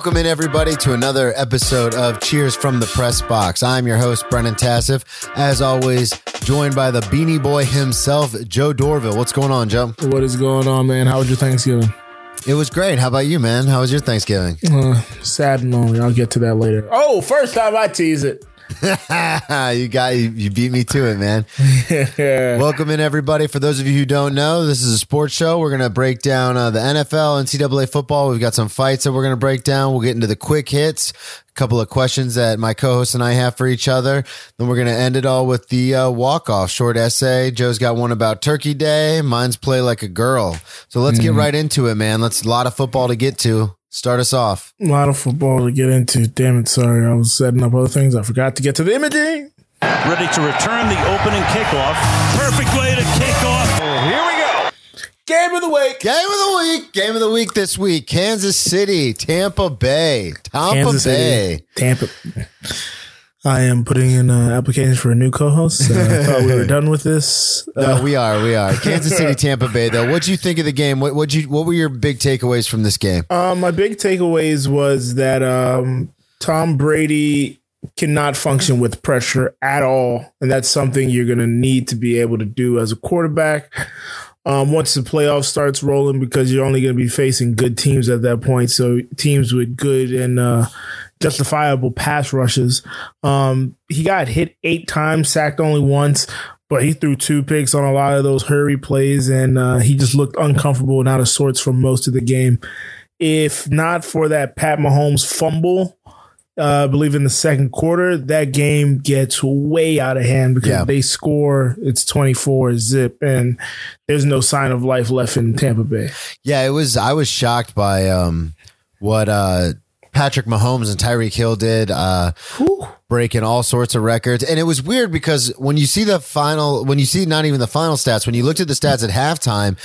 Welcome in, everybody, to another episode of Cheers from the Press Box. I'm your host, Brennan Tassif. As always, joined by the Beanie Boy himself, Joe Dorville. What's going on, Joe? What is going on, man? How was your Thanksgiving? It was great. How about you, man? How was your Thanksgiving? Uh, sad and lonely. I'll get to that later. Oh, first time I tease it. you got you, you beat me to it, man. Welcome in everybody. For those of you who don't know, this is a sports show. We're gonna break down uh, the NFL, NCAA football. We've got some fights that we're gonna break down. We'll get into the quick hits, a couple of questions that my co-host and I have for each other. Then we're gonna end it all with the uh, walk-off short essay. Joe's got one about Turkey Day. Mine's play like a girl. So let's get right into it, man. Let's a lot of football to get to. Start us off. A lot of football to get into. Damn it, sorry. I was setting up other things. I forgot to get to the imaging. ready to return the opening kickoff. Perfect way to kick off. Here we go. Game of the week. Game of the week. Game of the week this week. Kansas City, Tampa Bay. Tampa Kansas Bay. City, Tampa. I am putting in uh, applications for a new co-host. Uh, I thought we were done with this. Uh, No, we are. We are. Kansas City, Tampa Bay, though. what do you think of the game? What would you what were your big takeaways from this game? Um, my big takeaways was that um, Tom Brady cannot function with pressure at all, and that's something you're going to need to be able to do as a quarterback. Um, once the playoff starts rolling, because you're only going to be facing good teams at that point. So teams with good and uh, justifiable pass rushes. Um, he got hit eight times, sacked only once, but he threw two picks on a lot of those hurry plays, and uh, he just looked uncomfortable and out of sorts for most of the game. If not for that Pat Mahomes fumble, uh, I believe in the second quarter, that game gets way out of hand because Yeah. they score. It's twenty four zip, and there's no sign of life left in Tampa Bay. Yeah, it was. I was shocked by um, what uh, Patrick Mahomes and Tyreek Hill did, uh, breaking all sorts of records. And it was weird because when you see the final, when you see not even the final stats, when you looked at the stats at halftime.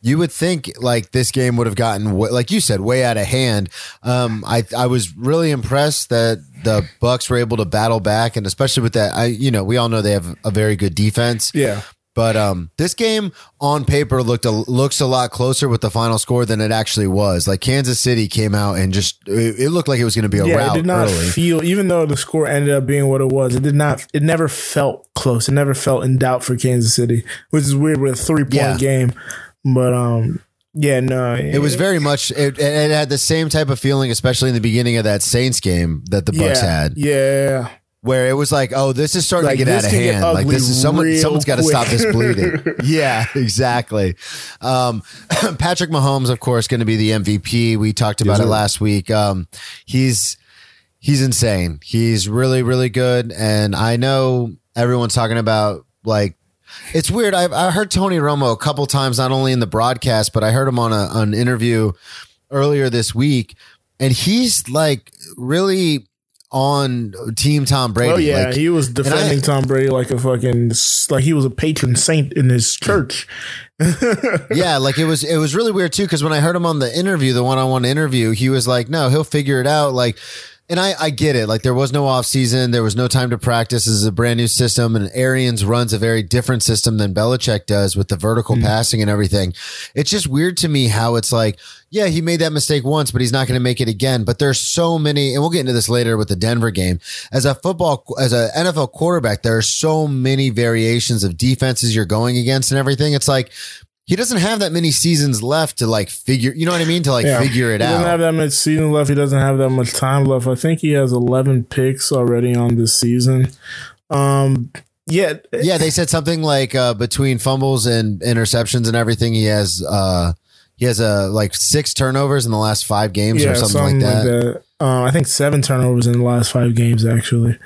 You would think like this game would have gotten, like you said, way out of hand. Um, I I was really impressed that the Bucks were able to battle back, and especially with that, I you know we all know they have a very good defense. Yeah. But um, this game on paper looked a, looks a lot closer with the final score than it actually was. Like Kansas City came out and just it, it looked like it was going to be a Yeah, rout it did not early. feel, even though the score ended up being what it was, it did not, it never felt close. It never felt in doubt for Kansas City, which is weird with a three point Yeah. game. But, um, yeah, no, it was very much it, it had the same type of feeling, especially in the beginning of that Saints game that the Bucks yeah, had, Yeah. where it was like, oh, this is starting Like, to get out of hand. Like this is someone someone's got to stop this bleeding. yeah, exactly. Um, Patrick Mahomes, of course, going to be the MVP. We talked about it last week. Um, he's he's insane. He's really, really good. And I know everyone's talking about like it's weird. I've I heard Tony Romo a couple times, not only in the broadcast, but I heard him on a an interview earlier this week, and he's like really on Team Tom Brady. Oh yeah, Like, he was defending Tom Brady like a fucking like he was a patron saint in his church. yeah, like it was it was really weird too because when I heard him on the interview, the one on one interview, he was like, "No, he'll figure it out." Like, and I I get it. Like there was no off season, there was no time to practice. This is a brand new system, and Arians runs a very different system than Belichick does with the vertical mm. passing and everything. It's just weird to me how it's like, yeah, he made that mistake once, but he's not going to make it again. But there's so many, and we'll get into this later with the Denver game. As a football, as a NFL quarterback, there are so many variations of defenses you're going against and everything. It's like he doesn't have that many seasons left to like figure, you know what I mean? To like Yeah. figure it he doesn't out. have that much season left. He doesn't have that much time left. I think he has 11 picks already on this season. Um, yeah, yeah, they said something like uh, between fumbles and interceptions and everything, he has uh, he has uh, like six turnovers in the last five games yeah, or something, like that. Uh, I think seven turnovers in the last five games actually.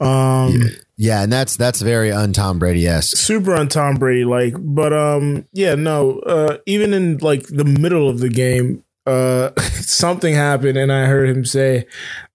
Um, Yeah, and that's that's very un Tom Brady esque. super on Tom Brady, like, but um, yeah, no, uh, even in like the middle of the game, uh, something happened, and I heard him say,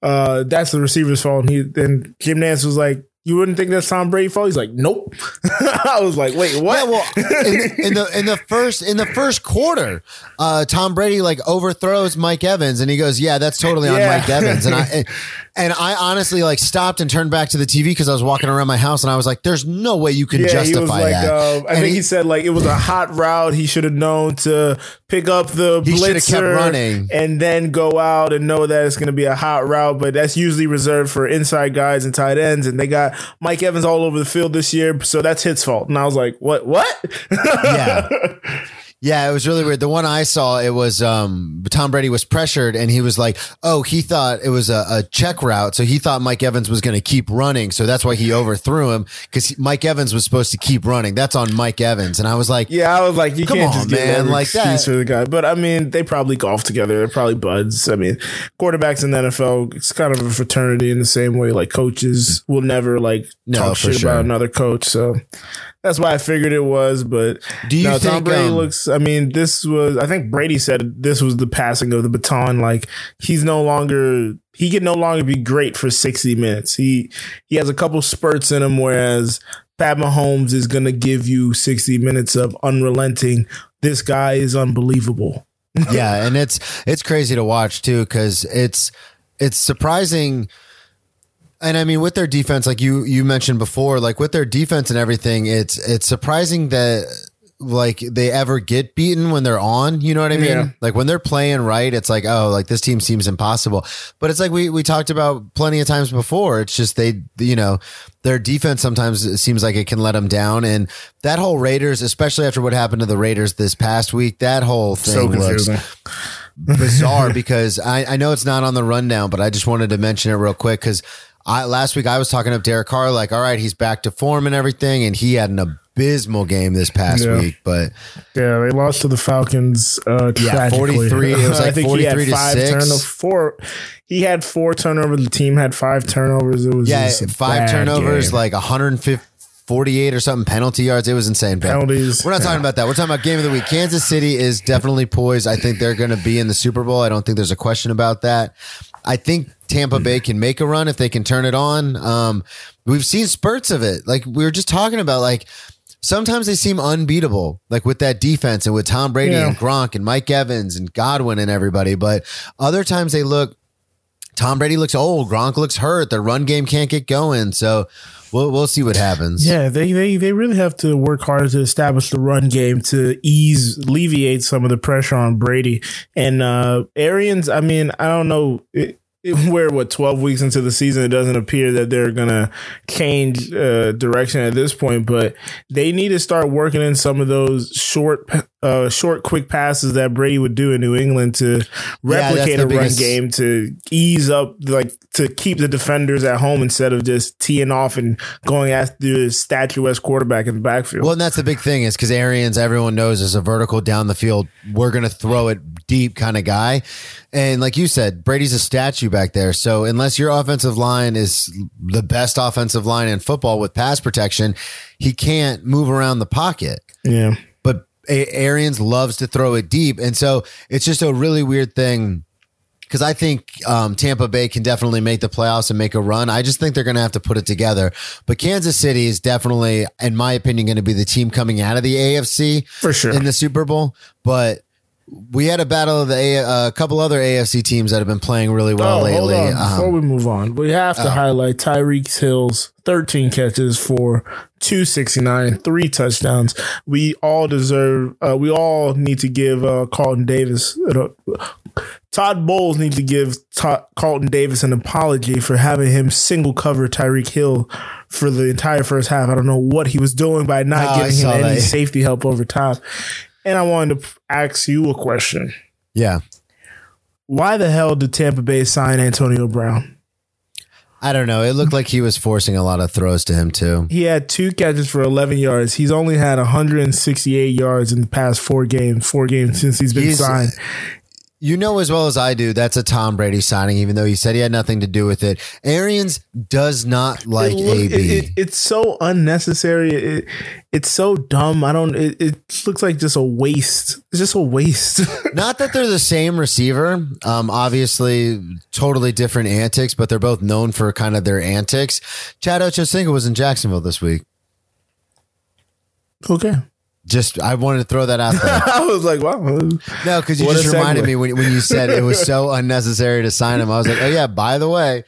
uh, "That's the receiver's fault." And he then Jim Nantz was like, "You wouldn't think that's Tom Brady's fault?" He's like, "Nope." I was like, "Wait, what?" Yeah, well, in, in the in the first in the first quarter, uh, Tom Brady like overthrows Mike Evans, and he goes, "Yeah, that's totally on Yeah. Mike Evans." And I, and, And I honestly like stopped and turned back to the TV because I was walking around my house and I was like, "There's no way you can Yeah, justify he was like, that." uh, I And think he, he- said like it was a hot route. He should have known to pick up the He blitzer kept running. and then go out and know that it's going to be a hot route. But that's usually reserved for inside guys and tight ends. And they got Mike Evans all over the field this year, so that's his fault. And I was like, what? What? yeah. Yeah, it was really weird. The one I saw, it was um, Tom Brady was pressured, and he was like, "Oh, he thought it was a, a check route, so he thought Mike Evans was going to keep running, so that's why he overthrew him because Mike Evans was supposed to keep running. That's on Mike Evans." And I was like, Yeah, I was like, you can't on, just get man, like that. for the guy. But I mean, they probably golf together. They're probably buds. I mean, quarterbacks in the NFL, it's kind of a fraternity in the same way. Like coaches will never like No, talk shit sure. about another coach. So that's why I figured it was. But Do you no, Tom Brady um, looks? I mean, this was. I think Brady said this was the passing of the baton. Like he's no longer. He can no longer be great for sixty minutes. He he has a couple spurts in him, whereas Pat Mahomes is going to give you 60 minutes of unrelenting. This guy is unbelievable. yeah, and it's it's crazy to watch too because it's it's surprising. And I mean, with their defense, like you you mentioned before, like with their defense and everything, it's it's surprising that like they ever get beaten when they're on. You know what I mean? Yeah. Like when they're playing right, it's like oh, like this team seems impossible. But it's like we we talked about plenty of times before. It's just they you know their defense sometimes it seems like it can let them down, and that whole Raiders, especially after what happened to the Raiders this past week, that whole thing So looks bizarre because I, I know it's not on the rundown, but I just wanted to mention it real quick because I last week I was talking up Derek Carr like, all right, he's back to form and everything, and he had an abysmal game this past Yeah. week. But Yeah, they lost to the Falcons. Uh, Yeah, 43 it was I like think 43 he to six. Four. He had four turnovers. The team had five turnovers. It was yeah, five turnovers, game. like 148 or something penalty yards. It was insane. Penalties. We're not talking about that. We're talking about game of the week. Kansas City is definitely poised. I think they're going to be in the Super Bowl. I don't think there's a question about that. I think Tampa Bay can make a run if they can turn it on. Um, we've seen spurts of it. Like we were just talking about, like sometimes they seem unbeatable, like with that defense and with Tom Brady Yeah. and Gronk and Mike Evans and Godwin and everybody. But other times they look Tom Brady looks old. Gronk looks hurt. Their run game can't get going. So we'll we'll see what happens. Yeah, they, they they really have to work hard to establish the run game to ease alleviate some of the pressure on Brady and uh Arians. I mean, I don't know. It- we're what twelve weeks into the season. It doesn't appear that they're gonna change uh, direction at this point, but they need to start working in some of those short, uh, short, quick passes that Brady would do in New England to replicate the a run game to ease up, like to keep the defenders at home instead of just teeing off and going after the statuesque quarterback in the backfield. Well, and that's the big thing is because Arians, everyone knows, is a vertical down the field. We're going to throw it deep kind of guy. And like you said, Brady's a statue back there. So unless your offensive line is the best offensive line in football with pass protection, he can't move around the pocket. yeah. But A- Arians loves to throw it deep. And so it's just a really weird thing because I think um, Tampa Bay can definitely make the playoffs and make a run. I just think they're going to have to put it together. But Kansas City is definitely, in my opinion, going to be the team coming out of the AFC For sure. in the Super Bowl. But we had a battle of the A- a couple other AFC teams that have been playing really well oh, hold lately. on. Before Um, we move on, we have to highlight Tyreek Hill's 13 catches for 269, three touchdowns. We all deserve, uh, we all need to give uh, Carlton Davis, uh, Todd Bowles needs to give Todd, Carlton Davis an apology for having him single cover Tyreek Hill for the entire first half. I don't know what he was doing by not Oh, I giving him any that. safety help over top. And I wanted to ask you a question. yeah. Why the hell did Tampa Bay sign Antonio Brown? I don't know. It looked like he was forcing a lot of throws to him, too. He had two catches for 11 yards. He's only had 168 yards in the past four games, four games since he's been He's- signed. You know as well as I do, that's a Tom Brady signing, even though he said he had nothing to do with it. Arians does not like It look- AB. it- it- it's so unnecessary. It, it's so dumb. I don't. It, it looks like just a waste. It's just a waste. not that they're the same receiver. Um, obviously, totally different antics, but they're both known for kind of their antics. Chad Ochocinco was in Jacksonville this week. okay. Just I wanted to throw that out there. I was like, wow. No, because you What a just reminded segue. me when, when you said it was so unnecessary to sign him. I was like, oh yeah, by the way,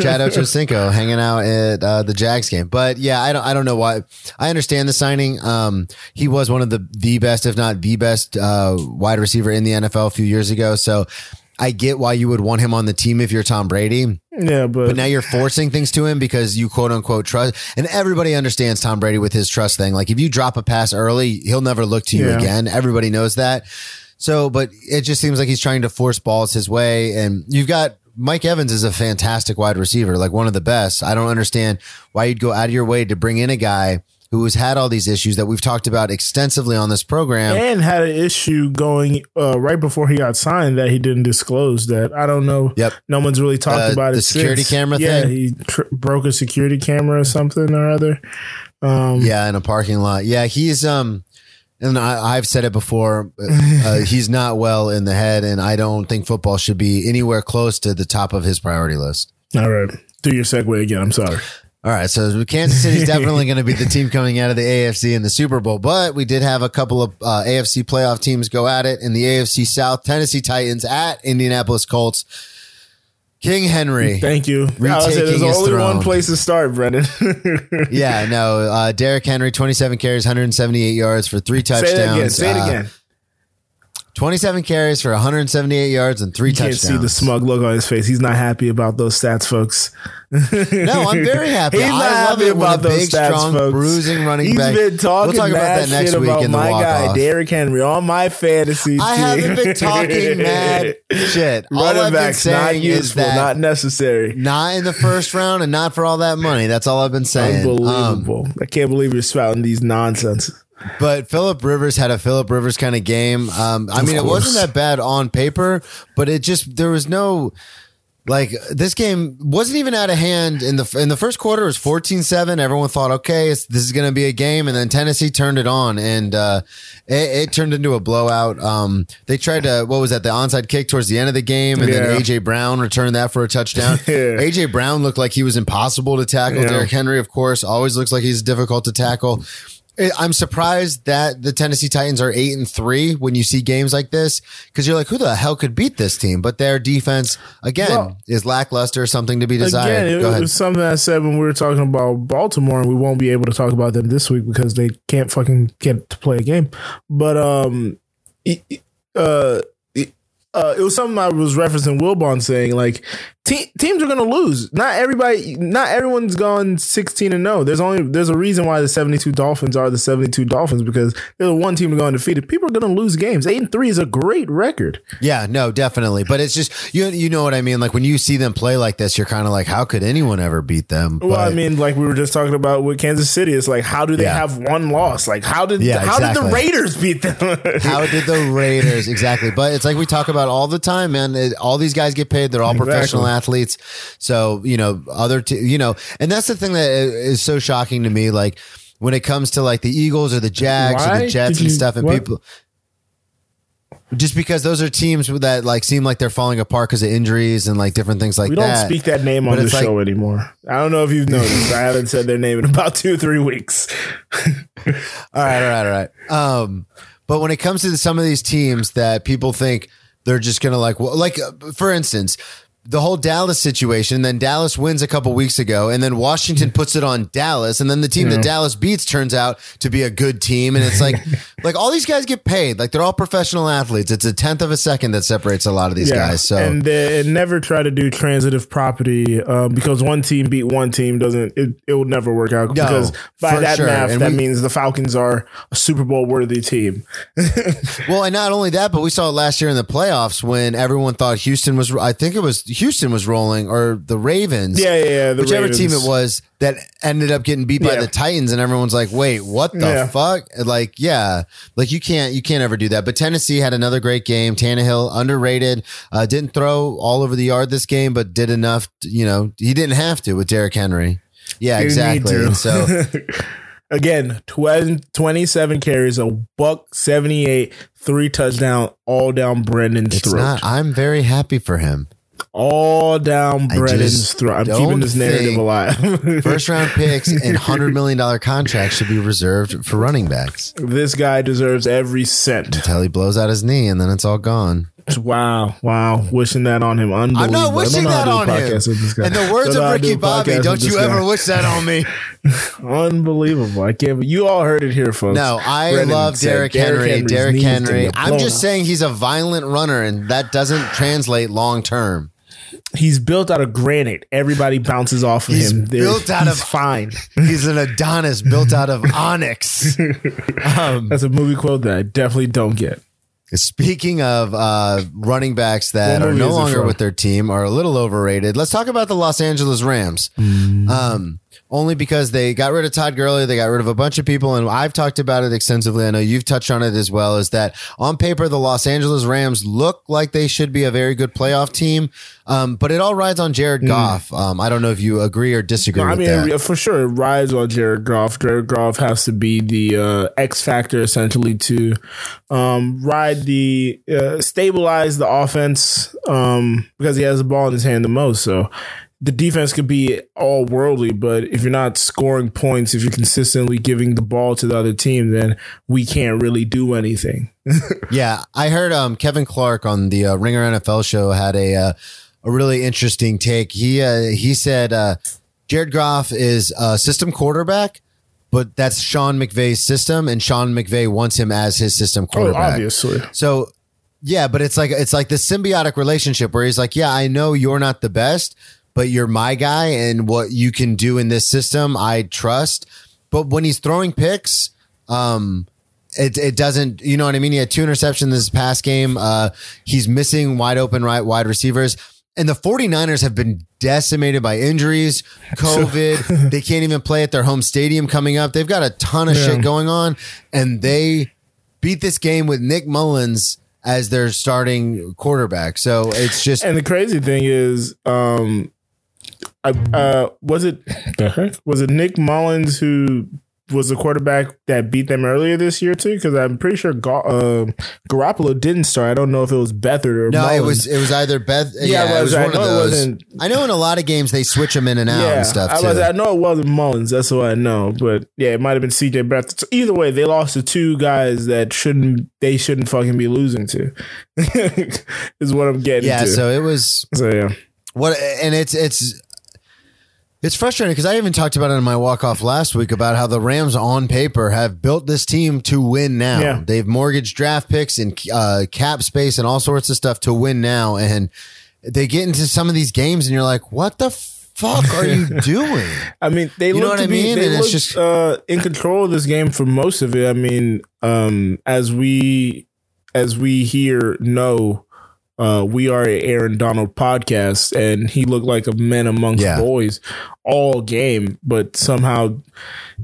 Chad Ochocinco hanging out at uh, the Jags game. But yeah, I don't I don't know why. I understand the signing. Um, he was one of the the best, if not the best, uh, wide receiver in the NFL a few years ago. So I get why you would want him on the team if you're Tom Brady. Yeah, but, But now you're forcing things to him because you quote unquote trust. And everybody understands Tom Brady with his trust thing. Like if you drop a pass early, he'll never look to you Yeah. again. Everybody knows that. So, but it just seems like he's trying to force balls his way. And you've got Mike Evans is a fantastic wide receiver, like one of the best. I don't understand why you'd go out of your way to bring in a guy who has had all these issues that we've talked about extensively on this program. and had an issue going uh, right before he got signed that he didn't disclose. That I don't know. Yep. No one's really talked Uh, about the it. security since. camera yeah, thing? he tr- broke a security camera or something or other. Um, Yeah, in a parking lot. Yeah, he's um, and I, I've said it before. Uh, he's not well in the head, and I don't think football should be anywhere close to the top of his priority list. All right. Do your segue again. I'm sorry. All right, so Kansas City's definitely going to be the team coming out of the AFC in the Super Bowl, but we did have a couple of uh, AFC playoff teams go at it in the AFC South. Tennessee Titans at Indianapolis Colts. King Henry. Thank you. I was saying, Retaking there's only throne. one place to start, Brennan. Yeah, no. Uh, Derrick Henry, 27 carries, 178 yards for three touchdowns. Say it again. Say it Uh, again. 27 carries for 178 yards and three You can't see the smug look on his face. He's not happy about those stats, folks. No, I'm very happy. He's I not love happy it about those big, stats, strong, folks. bruising running He's back. been talking we'll talk about mad that next shit week about my guy. Derrick Henry on my fantasy I team. haven't been talking mad shit. All I've Running been backs not saying is useful, that not necessary. not in the first round and not for all that money. That's all I've been saying. Um, Unbelievable. I can't believe you're spouting these nonsense. But Philip Rivers had a Philip Rivers kind of game. Um, I Of mean, it wasn't that bad on paper, but it just there was no like this game wasn't even out of hand in the in the first quarter. It was 14-7. Everyone thought, okay, it's, this is going to be a game, and then Tennessee turned it on, and uh, it, it turned into a blowout. Um, they tried to what was that the onside kick towards the end of the game, and Yeah. then AJ Brown returned that for a touchdown. Yeah. AJ Brown looked like he was impossible to tackle. Yeah. Derrick Henry, of course, always looks like he's difficult to tackle. I- I'm surprised that the Tennessee Titans are eight and three when you see games like this because you're like, who the hell could beat this team? But their defense again Well- is lackluster, something to be desired. Again, it Go ahead. was something I said when we were talking about Baltimore, and we won't be able to talk about them this week because they can't fucking get to play a game. But um, it, it- uh, it, uh, it was something I was referencing Wilbon saying like te- teams are going to lose. Not everybody, not everyone's gone sixteen and no. There's only there's a reason why the seventy two Dolphins are the seventy two Dolphins because they're the one team to go undefeated. People are going to lose games. Eight and three is a great record. yeah, no, definitely. But it's just you you know what I mean. Like when you see them play like this, you're kind of like, how could anyone ever beat them? Well, I mean, like we were just talking about with Kansas City, it's like how do they Yeah. have one loss? Like how did Yeah, how did the Raiders beat them? How did the Raiders exactly? But it's like we talk about all the time, man. It, all these guys get paid; they're all Exactly. professional athletes. So you know, other, t- you know, and that's the thing that is so shocking to me. Like when it comes to like the Eagles or the Jags or the Jets did and stuff, and what? people. Just because those are teams that like seem like they're falling apart because of injuries and like different things like we don't that. speak that name on the like- show anymore. I don't know if you've noticed. I haven't said their name in about two or three weeks. All right, all right, all right. Um, but when it comes to some of these teams that people think they're just gonna like, well, like uh, for instance, the whole Dallas situation. Then Dallas wins a couple weeks ago, and then Washington puts it on Dallas, and then the team that Dallas beats turns out to be a good team, and it's like, like all these guys get paid, like they're all professional athletes. It's a tenth of a second that separates a lot of these guys. So and, and never try to do transitive property um, because one team beat one team doesn't it, it will never work out No, because by that sure. math And that we- means the Falcons are a Super Bowl worthy team. Well, and not only that, but we saw it last year in the playoffs when everyone thought Houston was. I think it was Houston was rolling, or the Ravens. Yeah, yeah, yeah, the whichever team it was that ended up getting beat by Yeah. the Titans, and everyone's like, "Wait, what the Yeah. fuck?" Like, yeah, like you can't you can't ever do that. But Tennessee had another great game. Tannehill underrated, uh, didn't throw all over the yard this game, but did enough. To, you know, he didn't have to with Derrick Henry. Yeah, need exactly. so Again, 12, 27 carries, a buck 78, three touchdown, all down Brennan's it's throat. not. I'm very happy for him. All down Brennan's throat. I'm keeping this narrative alive. First round picks and hundred million dollar contracts should be reserved for running backs this guy deserves every cent. until he blows out his knee and then it's all gone. Wow, wow, wishing that on him. Unbelievable. I'm not wishing that to do a on him. podcast with this guy. In the words of to do Ricky Bobby, don't you guy. ever wish that on me. Unbelievable. I can't. You all heard it here, folks. No, I Brennan love Derrick Henry. Henry's Derrick Henry. I'm just saying he's a violent runner, and that doesn't translate long term. he's built out of granite. Everybody bounces off of He's him. They're- built out of- fine. He's an Adonis built out of onyx. Um, That's a movie quote that I definitely don't get. Speaking of uh, running backs that are no longer with their team are a little overrated, let's talk about the Los Angeles Rams. Mm. Um, only because they got rid of Todd Gurley, they got rid of a bunch of people, and I've talked about it extensively. I know you've touched on it as well. Is that on paper the Los Angeles Rams look like they should be a very good playoff team, um, but it all rides on Jared Goff. Um, I don't know if you agree or disagree Mm. No, I with mean, that. for sure, it rides on Jared Goff. Jared Goff has to be the uh, X factor essentially to um, ride the uh, stabilize the offense um, because he has the ball in his hand the most. So the defense could be all worldly, but if you're not scoring points, if you're consistently giving the ball to the other team, then we can't really do anything. Yeah, I heard um, Kevin Clark on the uh, Ringer NFL show had a uh, a really interesting take. He uh, he said uh, Jared Goff is a system quarterback, but that's Sean McVay's system, and Sean McVay wants him as his system Oh, quarterback. obviously. So yeah, but it's like it's like this symbiotic relationship where he's like, yeah, I know you're not the best, but you're my guy, and what you can do in this system, I trust. But when he's throwing picks, um, it it doesn't, you know what I mean? He had two interceptions this past game. Uh, he's missing wide open right wide receivers. And the 49ers have been decimated by injuries, COVID. they can't even play at their home stadium coming up. They've got a ton of Yeah. shit going on. And they beat this game with Nick Mullens as their starting quarterback. So it's just And the crazy thing is, um, I, uh, was it the heck was it Nick Mullens who was the quarterback that beat them earlier this year too? Because I'm pretty sure Ga- uh, Garoppolo didn't start. I don't know if it was Beathard or no, Mullens. it was it was either Beth. Yeah, Yeah, it it was was. I one of know it those. wasn't- I know in a lot of games they switch them in and out yeah, and stuff I, was, I know it wasn't Mullens. That's what I know. But yeah, it might have been CJ Beathard. So either way, they lost to two guys that shouldn't they shouldn't fucking be losing to. is what I'm getting yeah, to. so it was so yeah. what, and it's it's it's frustrating because I even talked about it in my walk off last week about how the Rams on paper have built this team to win now. Yeah. They've mortgaged draft picks and uh, cap space and all sorts of stuff to win now, and they get into some of these games and you're like, what the fuck are you doing? I mean, they You look to I be mean? they And it's just- uh, in control of this game for most of it. I mean, um, as we as we here know, uh, we are a Aaron Donald podcast, and he looked like a man amongst Yeah. boys all game, but somehow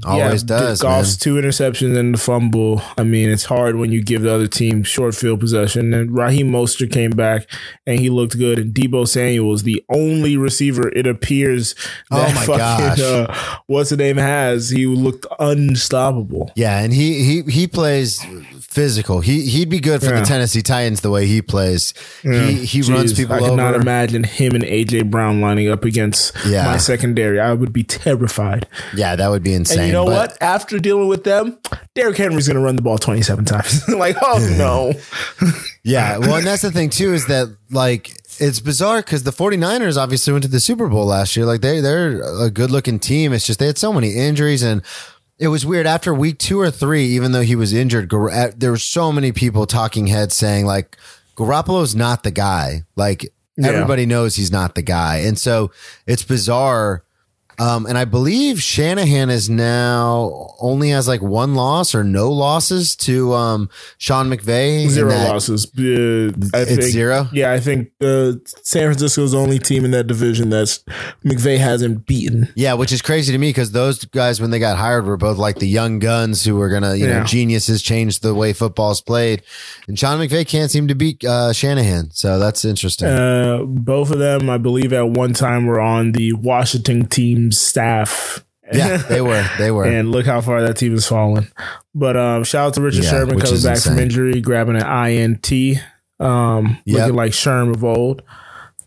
Always does, Goff's two interceptions and the fumble. I mean, it's hard when you give the other team short field possession. And Raheem Mostert came back and he looked good. And Deebo Samuel is the only receiver it appears Oh my fucking, gosh. Uh, what's the name has. He looked unstoppable. Yeah, and he he he plays physical. He he'd be good for Yeah. the Tennessee Titans the way he plays. He he runs people I cannot imagine him and AJ Brown lining up against Yeah. my secondary. I would be terrified. Yeah, that would be insane. And you know but- what? After dealing with them, Derrick Henry's going to run the ball 27 times. like, oh no. Yeah, well, and that's the thing too is that like it's bizarre because the 49ers obviously went to the Super Bowl last year. Like they they're a good looking team. It's just they had so many injuries and it was weird after week two or three. Even though he was injured, uh, there were so many people talking heads saying like Garoppolo's not the guy. Like Yeah. everybody knows he's not the guy, and so it's bizarre. Um, and I believe Shanahan is now only has like one loss or no losses to um, Sean McVay. Zero losses. Uh, I It's think, zero? Yeah, I think uh, San Francisco's the only team in that division that's McVay hasn't beaten. Yeah, which is crazy to me because those guys, when they got hired, were both like the young guns who were gonna, you know, geniuses change the way football's played. And Sean McVay can't seem to beat uh, Shanahan, so that's interesting. Uh, both of them, I believe, at one time were on the Washington team's staff. yeah, they were, they were. And look how far that team has fallen. But um, shout out to Richard Yeah, Sherman coming back from injury, grabbing an INT, um, Yep. looking like Sherm of old.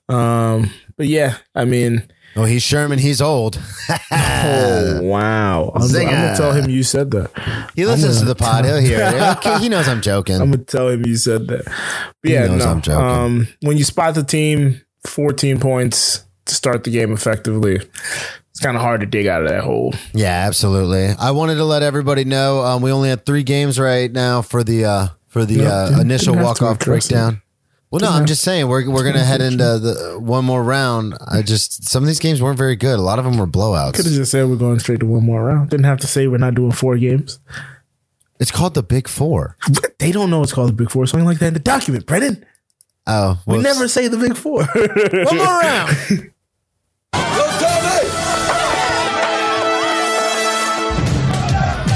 Um, but yeah, I mean, Oh, he's Sherman. He's old. oh wow, I'm, I'm gonna tell him you said that. he listens to the pod. He'll hear it. He knows I'm joking. I'm gonna tell him you said that. But yeah, knows no. I'm joking. Um, when you spot the team, 14 points to start the game effectively. It's kind of hard to dig out of that hole. yeah, absolutely. I wanted to let everybody know um, we only had three games right now for the uh, for the Yep, uh, didn't- initial didn't walk off breakdown. Well, no, I'm just saying we're we're gonna head into the one more round. I just some of these games weren't very good. A lot of them were blowouts. Could have just said we're going straight to one more round. Didn't have to say we're not doing four games. It's called the Big Four. They don't know it's called the Big Four. Something like that in the document, Brennan. Oh, We never say the Big Four. one more round.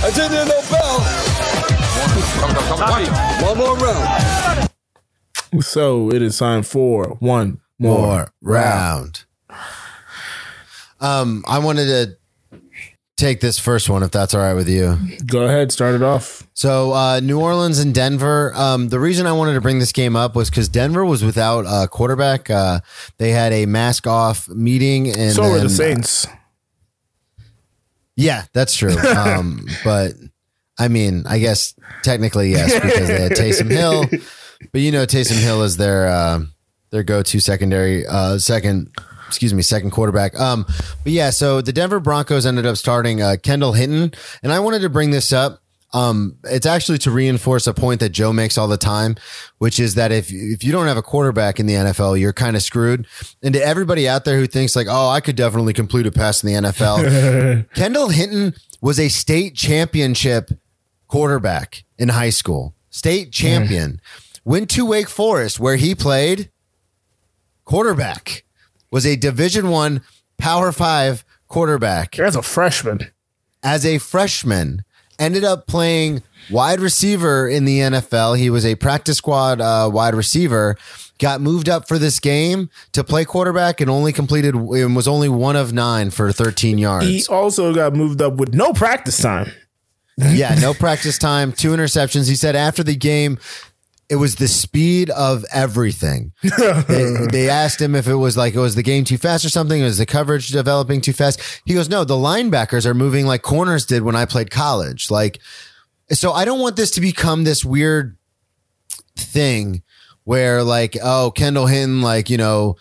I didn't hear no bell. One more round. So it is time for one more, more round. Um, I wanted to take this first one if that's all right with you. Go ahead, start it off. So uh, New Orleans and Denver. Um, the reason I wanted to bring this game up was because Denver was without a quarterback. Uh, they had a mask off meeting, and So then- the Saints. Yeah, that's true. Um, but I mean, I guess technically yes, because they had Taysom Hill. But you know, Taysom Hill is their uh, their go to secondary uh, second. Excuse me, second quarterback. Um, but yeah, so the Denver Broncos ended up starting uh, Kendall Hinton, and I wanted to bring this up. Um, it's actually to reinforce a point that Joe makes all the time, which is that if if you don't have a quarterback in the NFL, you're kind of screwed. And to everybody out there who thinks like, oh, I could definitely complete a pass in the NFL, Kendall Hinton was a state championship quarterback in high school. State champion. Went to Wake Forest where he played quarterback. Was a Division 1 Power 5 quarterback As a freshman. as a freshman. Ended up playing wide receiver in the NFL. He was a practice squad uh, wide receiver. Got moved up for this game to play quarterback and only completed and was only one of nine for 13 yards. He also got moved up with no practice time. Yeah, no practice time, two interceptions. He said after the game, it was the speed of everything. they, they asked him if it was like it was the game too fast or something. Was the coverage developing too fast? He goes, no, the linebackers are moving like corners did when I played college. Like, so I don't want this to become this weird thing where like, oh, Kendall Hinton, like you know,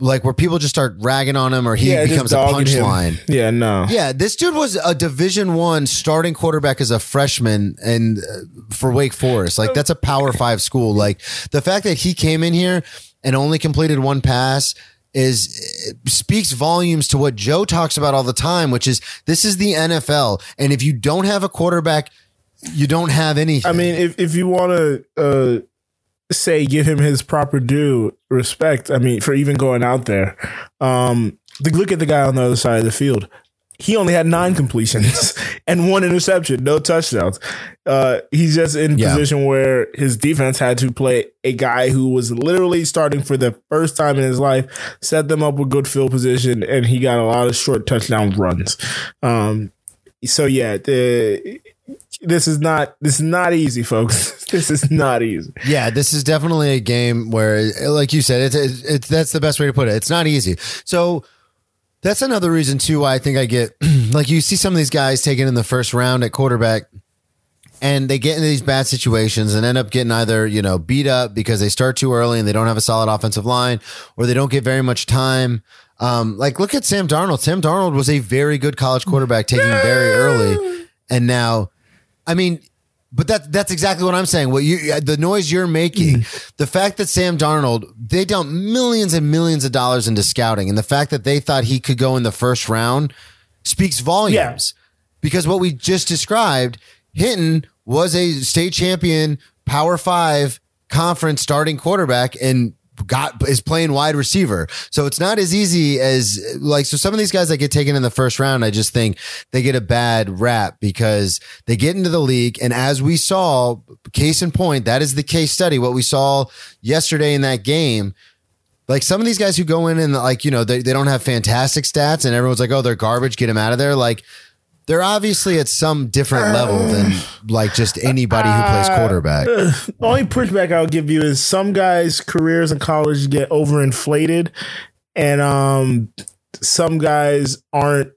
like where people just start ragging on him or he just becomes a punchline. Yeah, no. Yeah, this dude was a Division One starting quarterback as a freshman, and uh, for Wake Forest, like that's a Power Five school. Like the fact that he came in here and only completed one pass is speaks volumes to what Joe talks about all the time, which is this is the NFL, and if you don't have a quarterback, you don't have anything. I mean, if if you want to uh, say give him his proper due respect, I mean, for even going out there, um, look at the guy on the other side of the field. He only had nine completions and one interception, no touchdowns. Uh, he's just in a Yeah. position where his defense had to play a guy who was literally starting for the first time in his life, set them up with good field position, and he got a lot of short touchdown runs. Um, so yeah, the, this is not this is not easy, folks. this is not easy. Yeah, this is definitely a game where, like you said, it's, it's, it's that's the best way to put it. It's not easy. So that's another reason too why I think I get like you see some of these guys taken in the first round at quarterback, and they get into these bad situations and end up getting either you know beat up because they start too early and they don't have a solid offensive line, or they don't get very much time. Um, like look at Sam Darnold. Sam Darnold was a very good college quarterback taking very early, and now, I mean, but that that's exactly what I'm saying. What you uh, the noise you're making, mm-hmm. the fact that Sam Darnold they dumped millions and millions of dollars into scouting, and the fact that they thought he could go in the first round speaks volumes. Because what we just described, Hinton was a state champion, Power Five conference starting quarterback, and got is playing wide receiver. So it's not as easy as like so some of these guys that get taken in the first round, I just think they get a bad rap because they get into the league and as we saw, case in point, that is the case study what we saw yesterday in that game. Like some of these guys who go in and like, you know, they, they don't have fantastic stats and everyone's like, oh, they're garbage, get them out of there. Like they're obviously at some different level than like just anybody who plays quarterback. The only pushback I'll give you is some guys' careers in college get overinflated, and um, some guys aren't.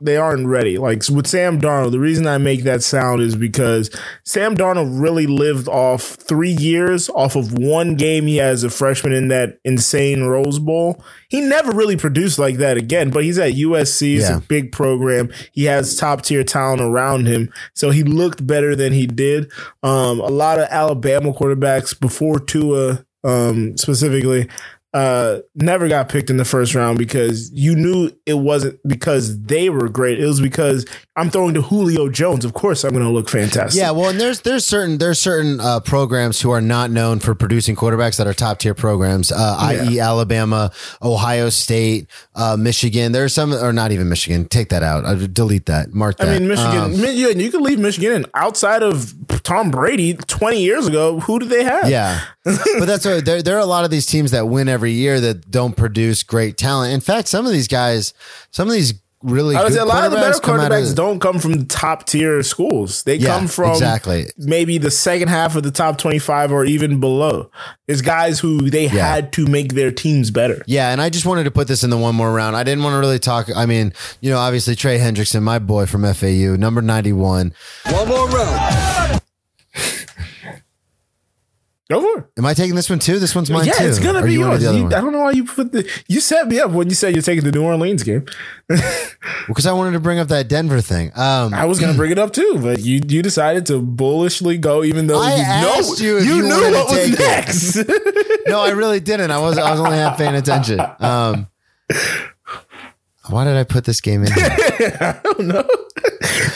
They aren't ready. Like with Sam Darnold, the reason I make that sound is because Sam Darnold really lived off three years off of one game he has a freshman in that insane Rose Bowl. He never really produced like that again, but he's at USC. It's Yeah. a big program. He has top tier talent around him. So he looked better than he did. Um, a lot of Alabama quarterbacks before Tua, um, specifically, uh, never got picked in the first round because you knew it wasn't because they were great. It was because I'm throwing to Julio Jones. Of course, I'm going to look fantastic. Yeah, well, and there's there's certain there's certain uh, programs who are not known for producing quarterbacks that are top tier programs, uh, i.e., Alabama, Ohio State, uh, Michigan. There's some, or not even Michigan. Take that out. Uh, delete that. Mark that. I mean, Michigan. Um, Mi- you can leave Michigan in. Outside of Tom Brady, 20 years ago, who did they have? Yeah, but that's what, there. There are a lot of these teams that win every year that don't produce great talent. In fact, some of these guys, some of these really I would good say a lot of the better come quarterbacks of- don't come from top tier schools. They Yeah, come from exactly. maybe the second half of the top 25 or even below. It's guys who they Yeah. had to make their teams better. Yeah, and I just wanted to put this in the one more round. I didn't want to really talk. I mean, you know, obviously Trey Hendrickson, my boy from FAU, number ninety one. One more round. Go for it. Am I taking this one too? This one's mine too. yeah, too. it's gonna be you yours. You- I don't know why you put the. You set me up when you said you're taking the New Orleans game. because I wanted to bring up that Denver thing. Um, I was gonna bring it up too, but you you decided to bullishly go, even though I you asked know you if you knew what was next. no, I really didn't. I was I was only half paying attention. Um, why did I put this game in? Here?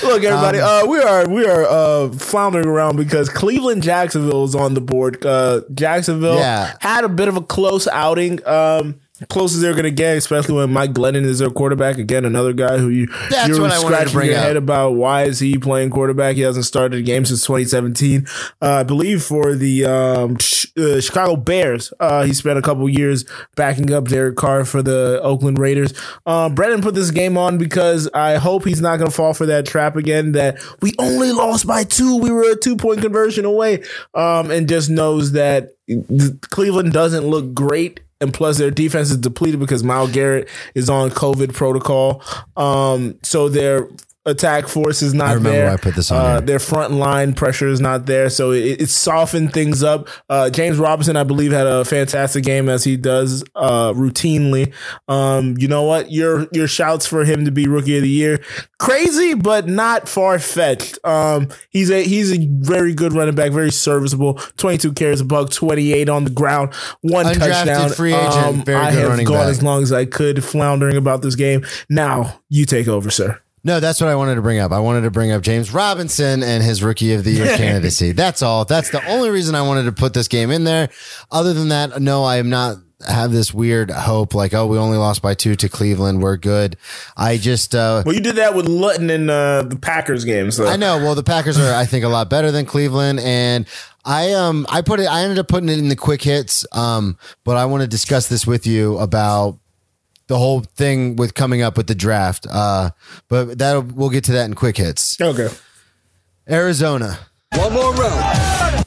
Look, everybody, Um, uh, we are we are uh, floundering around because Cleveland Jacksonville is on the board. Uh, Jacksonville Yeah. had a bit of a close outing. Um, close as they're going to get, especially when Mike Glennon is their quarterback. Again, another guy who you That's you're what scratching your up. head about. Why is he playing quarterback? He hasn't started a game since 2017. Uh, I believe for the um, sh- uh, Chicago Bears. Uh, he spent a couple years backing up Derek Carr for the Oakland Raiders. Uh, Brennan put this game on because I hope he's not going to fall for that trap again. That we only lost by two. We were a two point conversion away, um, and just knows that Cleveland doesn't look great. And plus, their defense is depleted because Myles Garrett is on COVID protocol. Um, so their attack force is not I remember there. I put this on Uh, their front line pressure is not there, so it, it softened things up. Uh, James Robinson, I believe, had a fantastic game as he does uh, routinely. Um, you know what? Your your shouts for him to be rookie of the year, crazy, but not far fetched. Um, he's a he's a very good running back, very serviceable. Twenty two carries, a buck, twenty eight on the ground, one Undrafted touchdown. free agent, Um, very I good have gone back. as long as I could, floundering about this game. Now you take over, sir. No, that's what I wanted to bring up. I wanted to bring up James Robinson and his rookie of the year candidacy. That's all. That's the only reason I wanted to put this game in there. Other than that, no, I am not have this weird hope like, oh, we only lost by two to Cleveland. We're good. I just, uh, Well, you did that with Luton in uh, the Packers game. So I know. Well, the Packers are, I think, a lot better than Cleveland, and I um I put it. I ended up putting it in the quick hits. Um, but I want to discuss this with you about the whole thing with coming up with the draft. Uh, but that we'll get to that in quick hits. Okay. Arizona. One more round.